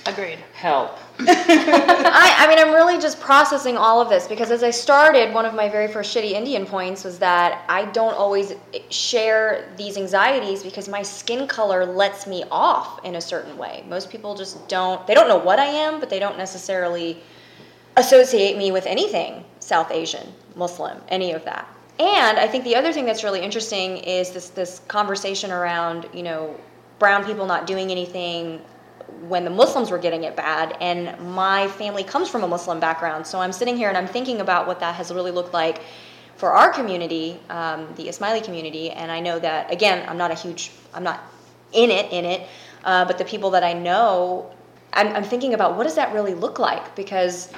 Agreed. Help. I, I mean, I'm really just processing all of this because as I started, one of my very first shitty Indian points was that I don't always share these anxieties because my skin color lets me off in a certain way. Most people just don't, they don't know what I am, but they don't necessarily associate me with anything South Asian, Muslim, any of that. And I think the other thing that's really interesting is this this conversation around, you know, brown people not doing anything when the Muslims were getting it bad. And my family comes from a Muslim background, so I'm sitting here and I'm thinking about what that has really looked like for our community, um, the Ismaili community. And I know that again, I'm not a huge, I'm not in it, in it, uh, but the people that I know, I'm, I'm thinking about what does that really look like because.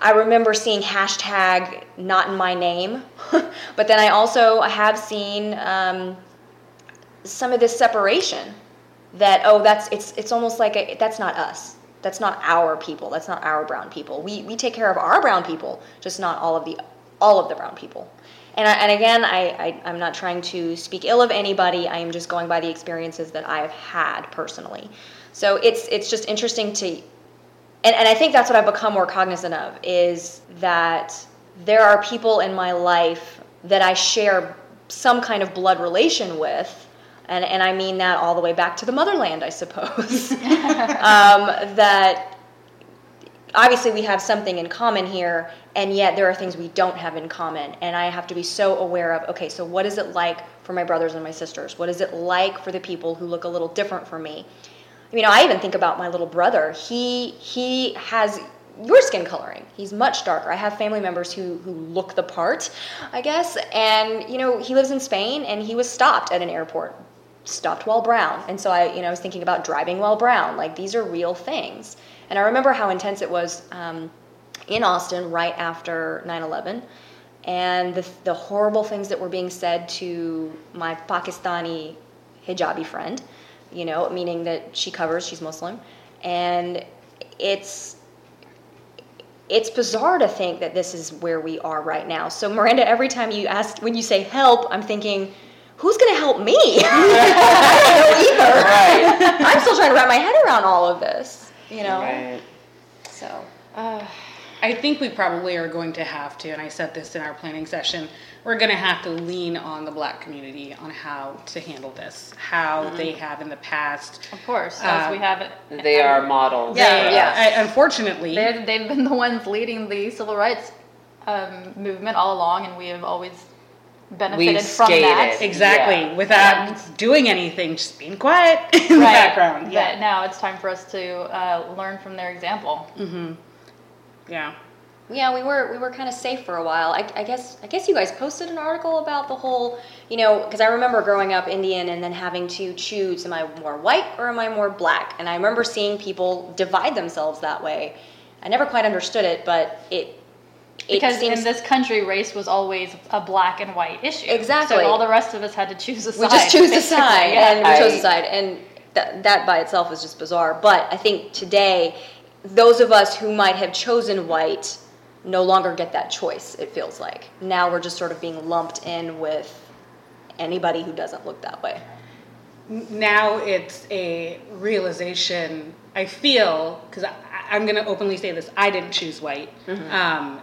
I remember seeing hashtag not in my name, <laughs> but then I also have seen um, some of this separation that oh that's it's it's almost like a, that's not us. That's not our people. That's not our brown people. We we take care of our brown people just not all of the all of the brown people. And, I, and again I, I i'm not trying to speak ill of anybody. I am just going by the experiences that i have had personally. So it's it's just interesting to and, and i think that's what i've become more cognizant of is that there are people in my life that i share some kind of blood relation with and, and I mean that all the way back to the motherland, I suppose. <laughs> um, that obviously we have something in common here, and yet there are things we don't have in common. And I have to be so aware of okay, so what is it like for my brothers and my sisters? What is it like for the people who look a little different from me? You know, I even think about my little brother. He he has your skin coloring. He's much darker. I have family members who who look the part, I guess. And you know, he lives in Spain, and he was stopped at an airport stopped while brown. And so I, you know, I was thinking about driving while brown. Like these are real things. And I remember how intense it was um, in Austin right after 9/11, and the, the horrible things that were being said to my Pakistani hijabi friend. You know, meaning that she covers, she's Muslim, and it's it's bizarre to think that this is where we are right now. So Miranda, every time you ask when you say help, I'm thinking who's going to help me? <laughs> I don't know either. Right. <laughs> I'm still trying to wrap my head around all of this, you know? Right. So, Uh, I think we probably are going to have to, and I said this in our planning session, we're going to have to lean on the black community on how to handle this, how they have in the past. Of course, as Um, we have it. They are models. Yeah, for yeah. I, unfortunately, They're, they've been the ones leading the civil rights um, movement all along, and we have always benefited We've from that. exactly, Yeah. without And- doing anything, just being quiet <laughs> in the Right. background. But Yeah. now it's time for us to uh, learn from their example. Yeah. yeah, we were we were kind of safe for a while. I, I guess I guess you guys posted an article about the whole, you know, because I remember growing up Indian and then having to choose: am I more white or am I more black? And I remember seeing people divide themselves that way. I never quite understood it, but it it Because seems in this country, race was always a black and white issue. Exactly. So all the rest of us had to choose a side. we just choose a <laughs> side yeah. and we chose I- a side and that, that by itself is just bizarre but i think today those of us who might have chosen white no longer get that choice it feels like now we're just sort of being lumped in with anybody who doesn't look that way now it's a realization i feel because i'm going to openly say this i didn't choose white um,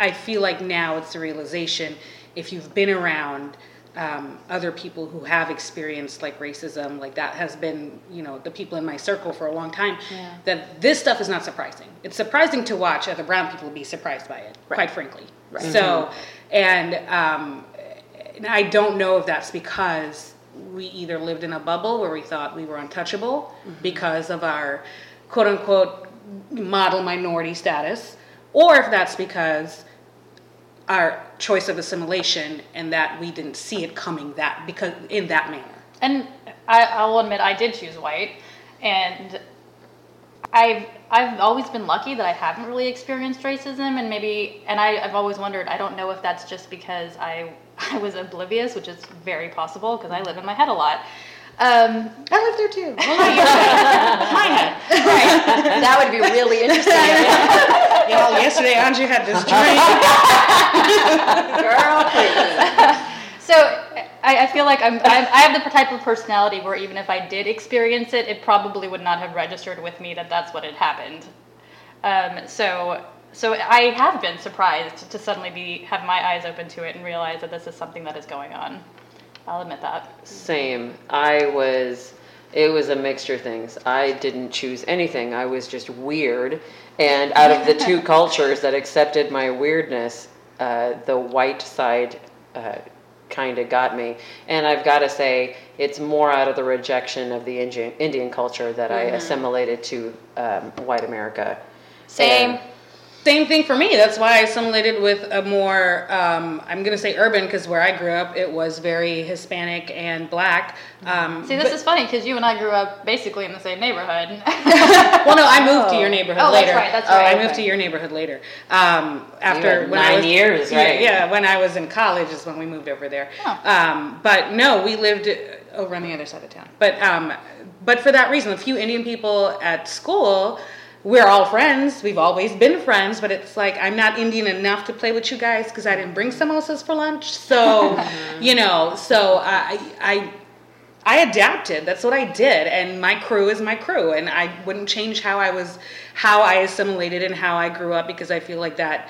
i feel like now it's the realization if you've been around um, other people who have experienced like racism like that has been you know the people in my circle for a long time Yeah. that this stuff is not surprising. It's surprising to watch other brown people be surprised by it quite frankly. Right. so and um, and I don't know if that's because we either lived in a bubble where we thought we were untouchable because of our quote unquote model minority status, or if that's because our choice of assimilation and that we didn't see it coming that because in that manner. And I, I'll admit I did choose white, and I've I've always been lucky that I haven't really experienced racism, and maybe and I, I've always wondered. I don't know if that's just because I <laughs> I was oblivious, which is very possible because I live in my head a lot. Um, I lived there too. <laughs> Mine. that would be really interesting <laughs> Y'all, yesterday Angie had this dream. <laughs> girl please So I, I feel like I'm, I'm I have the type of personality where even if I did experience it, it probably would not have registered with me that that's what had happened. Um, so so I have been surprised to suddenly be have my eyes open to it and realize that this is something that is going on. I'll admit that. Same. I was. It was a mixture of things. I didn't choose anything. I was just weird, and out of the two <laughs> cultures that accepted my weirdness, uh, the white side uh, kind of got me. And I've got to say, it's more out of the rejection of the Indian, Indian culture that I assimilated to um, white America. Same. And Same thing for me. That's why I assimilated with a more, um, I'm going to say urban because where I grew up, it was very Hispanic and black. Um, See, this but- is funny because you and I grew up basically in the same neighborhood. <laughs> well, no, I moved to <laughs> your neighborhood Oh, that's later. right, that's Uh, right. I moved to your neighborhood later. Um, after had when I nine was, years, yeah, right? Yeah, when I was in college is when we moved over there. Oh. Um, but no, we lived over on the other side of town. But um, but for that reason, a few Indian people at school. We're all friends. We've always been friends, but it's like I'm not Indian enough to play with you guys because I didn't bring samosas for lunch. So, mm-hmm. you know, so I, I I adapted. That's what I did, and my crew is my crew, and I wouldn't change how I was, how I assimilated, and how I grew up because I feel like that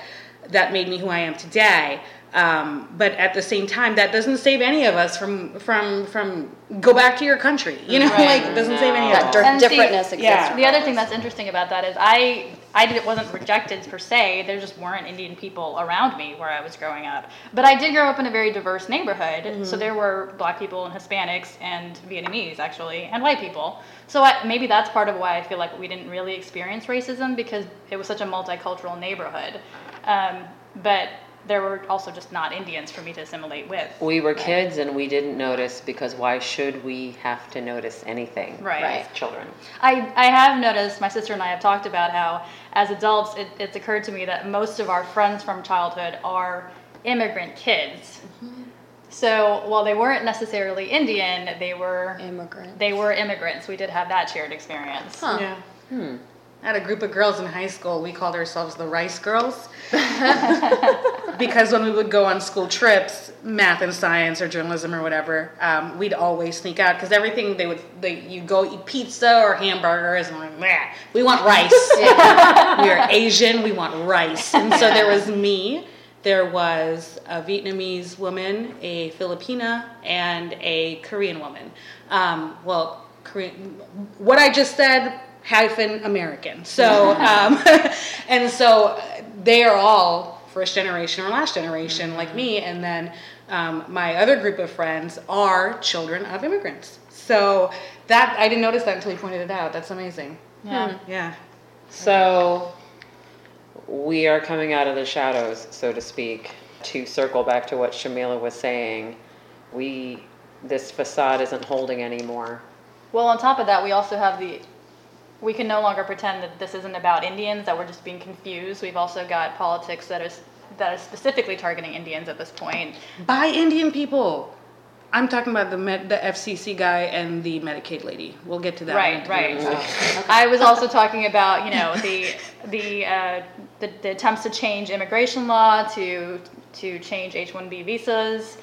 that made me who I am today. Um, but at the same time, that doesn't save any of us from from from go back to your country. You know, <laughs> Right. like it doesn't save any of That us. dir- And see, differentness exists. yeah. The other thing that's interesting about that is I I did, wasn't rejected per se. There just weren't Indian people around me where I was growing up. But I did grow up in a very diverse neighborhood. So there were black people and Hispanics and Vietnamese actually and white people. So I, maybe that's part of why I feel like we didn't really experience racism because it was such a multicultural neighborhood. Um, but there were also just not Indians for me to assimilate with. We were kids and we didn't notice because why should we have to notice anything? Right. Right. as Children. I, I have noticed, my sister and I have talked about how, as adults, it, it's occurred to me that most of our friends from childhood are immigrant kids. So while they weren't necessarily Indian, they were Immigrant. they were immigrants. We did have that shared experience. Huh. Yeah. Hmm. I had a group of girls in high school. We called ourselves the Rice Girls <laughs> because when we would go on school trips, math and science or journalism or whatever, um, we'd always sneak out because everything they would they you go eat pizza or hamburgers and like, "Meh, we want rice. <laughs> we are Asian. We want rice. And so there was me. There was a Vietnamese woman, a Filipina, and a Korean woman. Um, well, Korean. What I just said hyphen American. So, um, <laughs> and so uh, they are all first generation or last generation like me. And then um, my other group of friends are children of immigrants. So that I didn't notice that until you pointed it out. That's amazing. Yeah. Yeah. So we are coming out of the shadows, so to speak. To circle back to what Shamila was saying, we this facade isn't holding anymore. Well, on top of that, we also have the. We can no longer pretend that this isn't about Indians, that we're just being confused. We've also got politics that is that is specifically targeting Indians at this point. By Indian people. I'm talking about the Med, the FCC guy and the Medicaid lady. We'll get to that. Right, right. right. I was also talking about, you know, the the, uh, the the attempts to change immigration law to to change H-1B visas.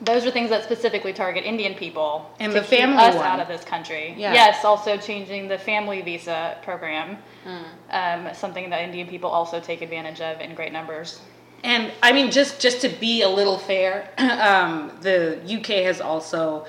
Those are things that specifically target Indian people And to the keep family us one. out of this country. Yeah. Yes, also changing the family visa program, Hmm. um, something that Indian people also take advantage of in great numbers. And I mean, just just to be a little fair, <clears throat> um, the UK has also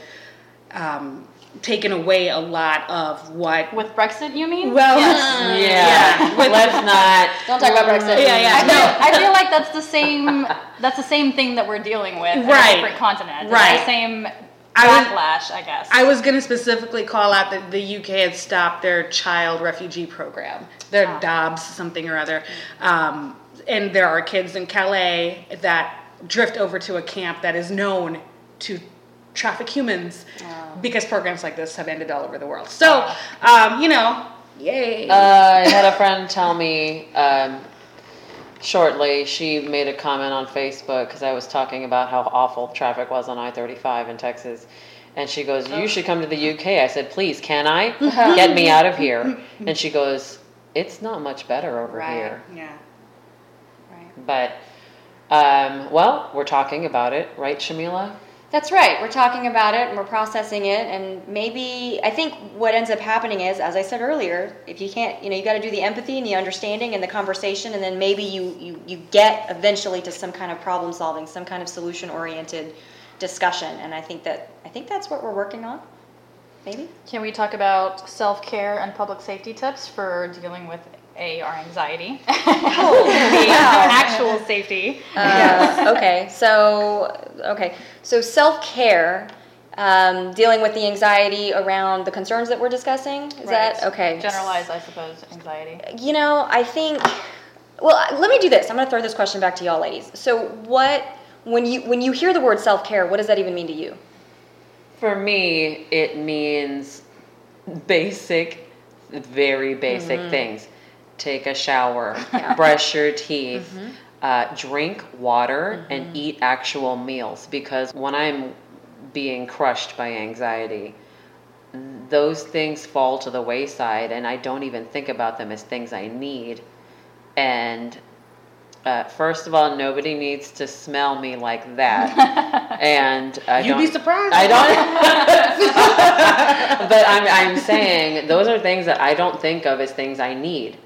um, taken away a lot of what. With Brexit, you mean? Well, <laughs> Yeah, With- let's not. Don't talk about Brexit. Yeah, yeah. I feel, No. I feel like that's the same. That's the same thing that we're dealing with in Right. a different continent. It's Right. The same I was- backlash, I guess. I was going to specifically call out that the UK had stopped their child refugee program, their Ah. Dubs something or other. Um, and there are kids in Calais that drift over to a camp that is known to traffic humans because programs like this have ended all over the world. So, um, you know, yay. Uh, I had a friend tell me um, shortly, she made a comment on Facebook because I was talking about how awful traffic was on I 35 in Texas. And she goes, You should come to the UK. I said, Please, can I? <laughs> Get me out of here. <laughs> And she goes, It's not much better over Right. here. yeah. But, um, well, we're talking about it, right, Shamila? That's right. We're talking about it and we're processing it. And maybe, I think what ends up happening is, as I said earlier, if you can't, you know, you got to do the empathy and the understanding and the conversation, and then maybe you, you, you get eventually to some kind of problem solving, some kind of solution oriented discussion. And I think that, I think that's what we're working on. Maybe? Can we talk about self care and public safety tips for dealing with a our anxiety? Oh, The wow. actual safety. Uh, okay, so okay, so self care, um, dealing with the anxiety around the concerns that we're discussing. Is that okay? Generalized, I suppose, anxiety. You know, I think Well, let me do this. I'm going to throw this question back to y'all, ladies. So, what when you when you hear the word self care, what does that even mean to you? For me, it means basic, very basic things. Take a shower, <laughs> brush your teeth, uh, drink water, and eat actual meals. Because when I'm being crushed by anxiety, those things fall to the wayside, and I don't even think about them as things I need. And uh, first of all, nobody needs to smell me like that. <laughs> and I You'd be surprised. I don't. <laughs> but I'm I'm saying those are things that I don't think of as things I need,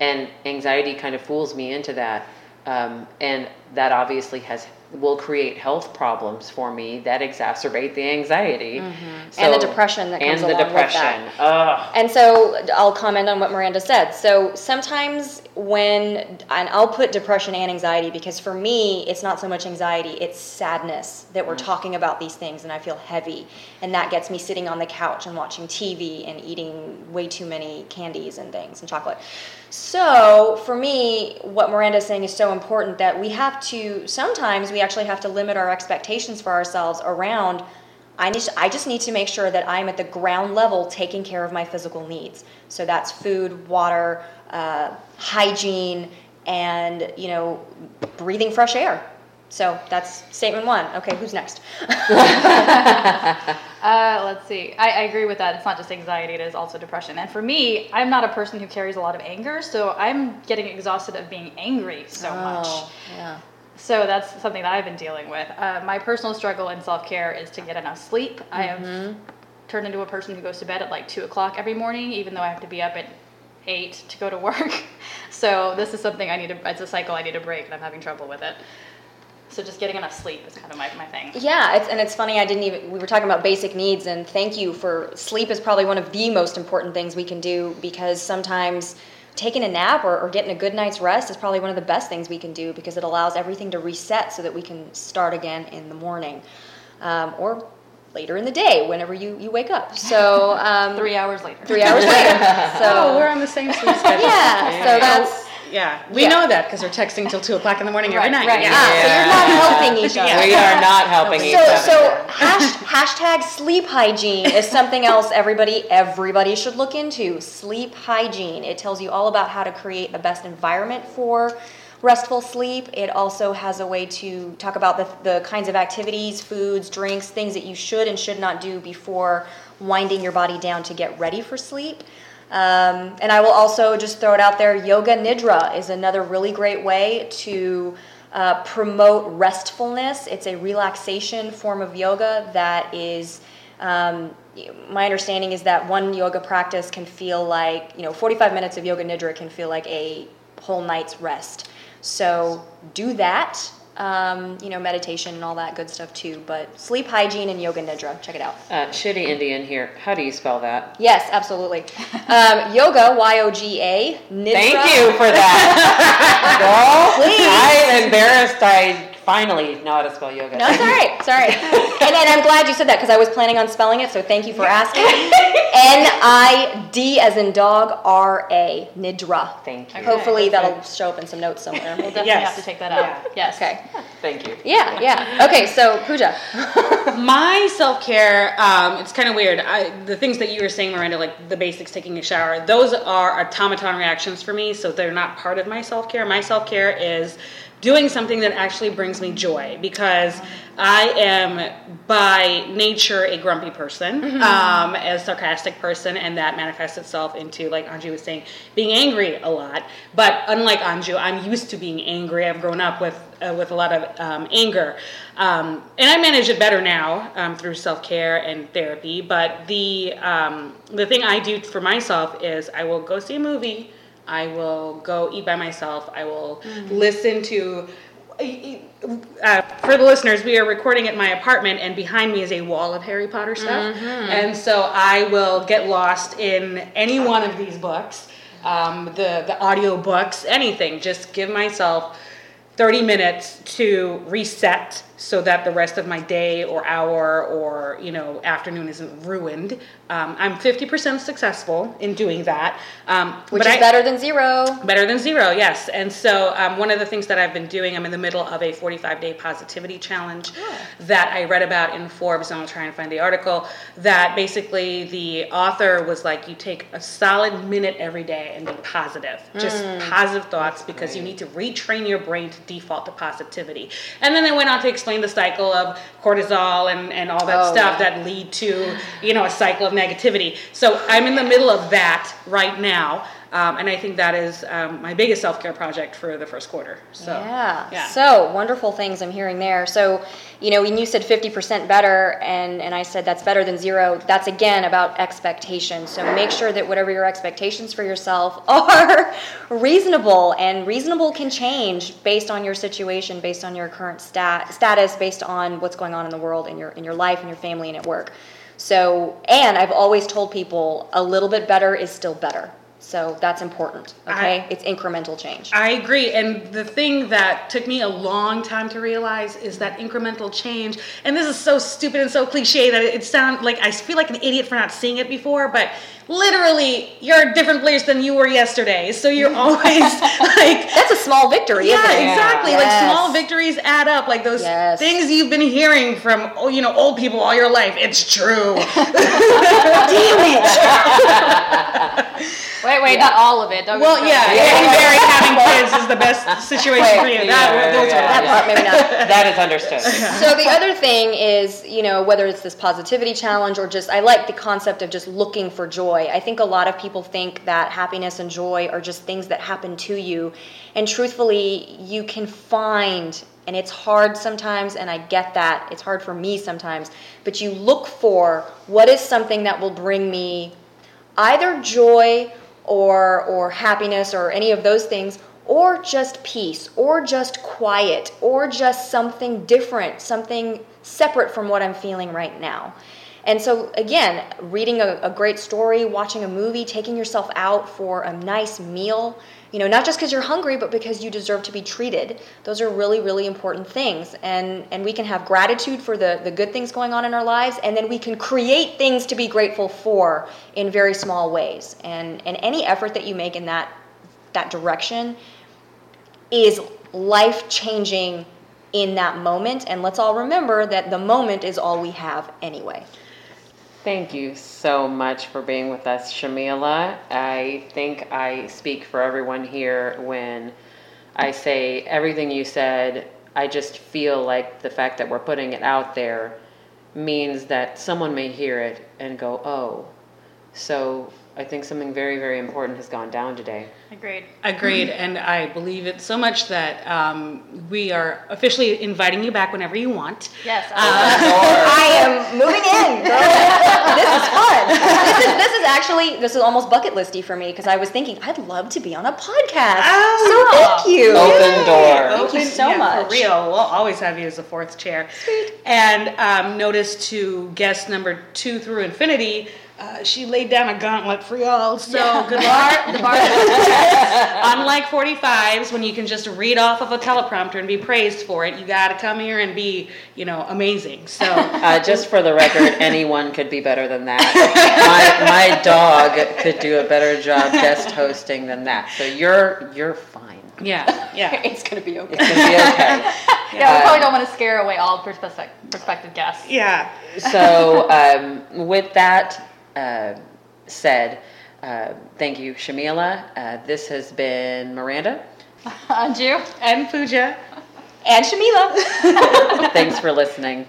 and anxiety kind of fools me into that, um, and that obviously has will create health problems for me that exacerbate the anxiety And the depression that comes and the along with that. depression. Ugh. And so I'll comment on what Miranda said. So sometimes when, and I'll put depression and anxiety because for me, it's not so much anxiety, it's sadness that we're mm. talking about these things and I feel heavy. And that gets me sitting on the couch and watching TV and eating way too many candies and things and chocolate. So for me, what Miranda's saying is so important that we have to, sometimes we actually have to limit our expectations for ourselves around I, need, I just need to make sure that I'm at the ground level taking care of my physical needs. So that's food, water, uh, hygiene, and you know, breathing fresh air. So that's statement one. Okay, who's next? <laughs> Uh, let's see. I, I agree with that. It's not just anxiety; it is also depression. And for me, I'm not a person who carries a lot of anger, so I'm getting exhausted of being angry so much. Oh, yeah. So that's something that I've been dealing with. Uh, my personal struggle in self care is to get enough sleep. I have turned into a person who goes to bed at like two o'clock every morning, even though I have to be up at eight to go to <laughs> work. so this is something I need to. It's a cycle I need to break, and I'm having trouble with it. So just getting enough sleep is kind of my, my thing. Yeah, it's, and it's funny. I didn't even. We were talking about basic needs, and thank you for sleep is probably one of the most important things we can do because sometimes taking a nap or, or getting a good night's rest is probably one of the best things we can do because it allows everything to reset so that we can start again in the morning um, or later in the day whenever you, you wake up. So <laughs> um, Three hours later. three hours later. <laughs> Oh, we're on the same sleep <laughs> schedule. yeah, so that's Yeah, we Yeah. know that because we're texting till two o'clock in the morning every Right, night. right. Yeah. ah, so you're not helping each other. We are not helping each other. so <laughs> hash, hashtag sleep hygiene is something else everybody everybody should look into. Sleep hygiene. It tells you all about how to create the best environment for restful sleep. It also has a way to talk about the, the kinds of activities, foods, drinks, things that you should and should not do before winding your body down to get ready for sleep. Um, and I will also just throw it out there yoga nidra is another really great way to uh, promote restfulness. It's a relaxation form of yoga that is. Um, my understanding is that one yoga practice can feel like, you know, 45 minutes of yoga nidra can feel like a whole night's rest. So do that, um, you know, meditation and all that good stuff too. But sleep hygiene and yoga nidra, check it out. uh, shitty Indian here. How do you spell that? Yes, absolutely. Um, yoga, Y O G A. Nidra. Thank you for that. <laughs> Girl, I'm embarrassed. I finally know how to spell yoga. No, it's all right. It's all right. <laughs> and, and I'm glad you said that because I was planning on spelling it, so thank you for asking. <laughs> N I D as in dog, R A, Nidra. Thank you. Hopefully that'll show up in some notes somewhere. We'll definitely Yes. have to take that out. Yes. Okay. Thank you. Yeah, yeah. Okay, so Pooja. <laughs> My self care, um, it's kind of weird. I, the things that you were saying, Miranda, like the basics, taking a shower, those are automaton reactions for me, so they're not part of my self care. My self care is doing something that actually brings me joy because I am by nature a grumpy person, um, a sarcastic person, and that manifests itself into, like Anju was saying, being angry a lot. But unlike Anju, I'm used to being angry. I've grown up with uh, with a lot of um, anger, um, and I manage it better now um, through self care and therapy. But the um, the thing I do for myself is I will go see a movie. I will go eat by myself. I will listen to. Uh, for the listeners, we are recording at my apartment, and behind me is a wall of Harry Potter stuff. And so I will get lost in any one of these books, um, the the audio books, anything. Just give myself 30 minutes to reset so that the rest of my day or hour or you know afternoon isn't ruined. Um, I'm 50% successful in doing that, um, Which is I- better than zero. Better than zero, yes. And so, um, one of the things that I've been doing, I'm in the middle of a 45 day positivity challenge that I read about in Forbes, and I'll try and find the article. That basically the author was like, you take a solid minute every day and be positive, just positive thoughts, because you need to retrain your brain to default to positivity. And then they went on to explain the cycle of cortisol and, and all that Oh, stuff yeah. that lead to, you know, a cycle of negativity. So I'm in the middle of that right now. Um, and I think that is um, my biggest self care project for the first quarter. So, yeah. yeah. So wonderful things I'm hearing there. So, you know, when you said 50% better, and and I said that's better than zero. That's again about expectations. So make sure that whatever your expectations for yourself <laughs> are reasonable, and reasonable can change based on your situation, based on your current stat status, based on what's going on in the world, in your in your life, in your family, and at work. So, and I've always told people a little bit better is still better. So that's important. Okay, I- it's incremental change. I agree. And the thing that took me a long time to realize is that incremental change, and this is so stupid and so cliche that it, it sounds like I feel like an idiot for not seeing it before, but literally, you're a different place than you were yesterday. So you're <laughs> always like, That's a small victory, yeah, it? exactly. Yes. Like small victories add up. Like those Yes. things you've been hearing from, oh, you know, old people all your life. It's true. <laughs> <laughs> Wait, wait, not all of it. Don't well, get yeah, me getting started. married, having <laughs> kids is the best situation for you. That, Yeah, those yeah, are That part, maybe not. <laughs> That is understood. <laughs> So the other thing is, you know, whether it's this positivity challenge or just, I like the concept of just looking for joy. I think a lot of people think that happiness and joy are just things that happen to you. And truthfully, you can find, and it's hard sometimes, and I get that, it's hard for me sometimes, but you look for what is something that will bring me either joy or or happiness or any of those things or just peace or just quiet or just something different something separate from what i'm feeling right now and so again reading a, a great story watching a movie taking yourself out for a nice meal you know not just because you're hungry but because you deserve to be treated. Those are really really important things. And and we can have gratitude for the the good things going on in our lives and then we can create things to be grateful for in very small ways. And and any effort that you make in that that direction is life changing in that moment. And let's all remember that the moment is all we have anyway Thank you so much for being with us, Shamila. I think I speak for everyone here when I say everything you said. I just feel like the fact that we're putting it out there means that someone may hear it and go, oh. So I think something very, very important has gone down today. Agreed. Agreed, and I believe it so much that um, we are officially inviting you back whenever you want. Yes. <laughs> I am moving in. Girl. this is fun. This is this is actually this is almost bucket listy for me because I was thinking I'd love to be on a podcast. Oh. so thank you. Open door. Thank you so yeah, much. For real, we'll always have you as the fourth chair. And um, notice to guest number two through infinity, uh, she laid down a gauntlet for y'all. So good luck. the bar. <laughs> Unlike 45s, when you can just read off of a teleprompter and be praised for it, you got to come here and be, you know, amazing. So. <laughs> Uh, just for the record, anyone could be better than that. My, my dog could do a better job guest hosting than that. So you're you're fine. Yeah, yeah. <laughs> It's gonna be okay. It's gonna be okay. Yeah, we probably don't want to scare away all prospective prospective guests. Yeah. So um, with that uh, said, uh, thank you, Shamila. Uh, this has been Miranda. <laughs> Anju. And Pooja. And Shamila. <laughs> Thanks for listening.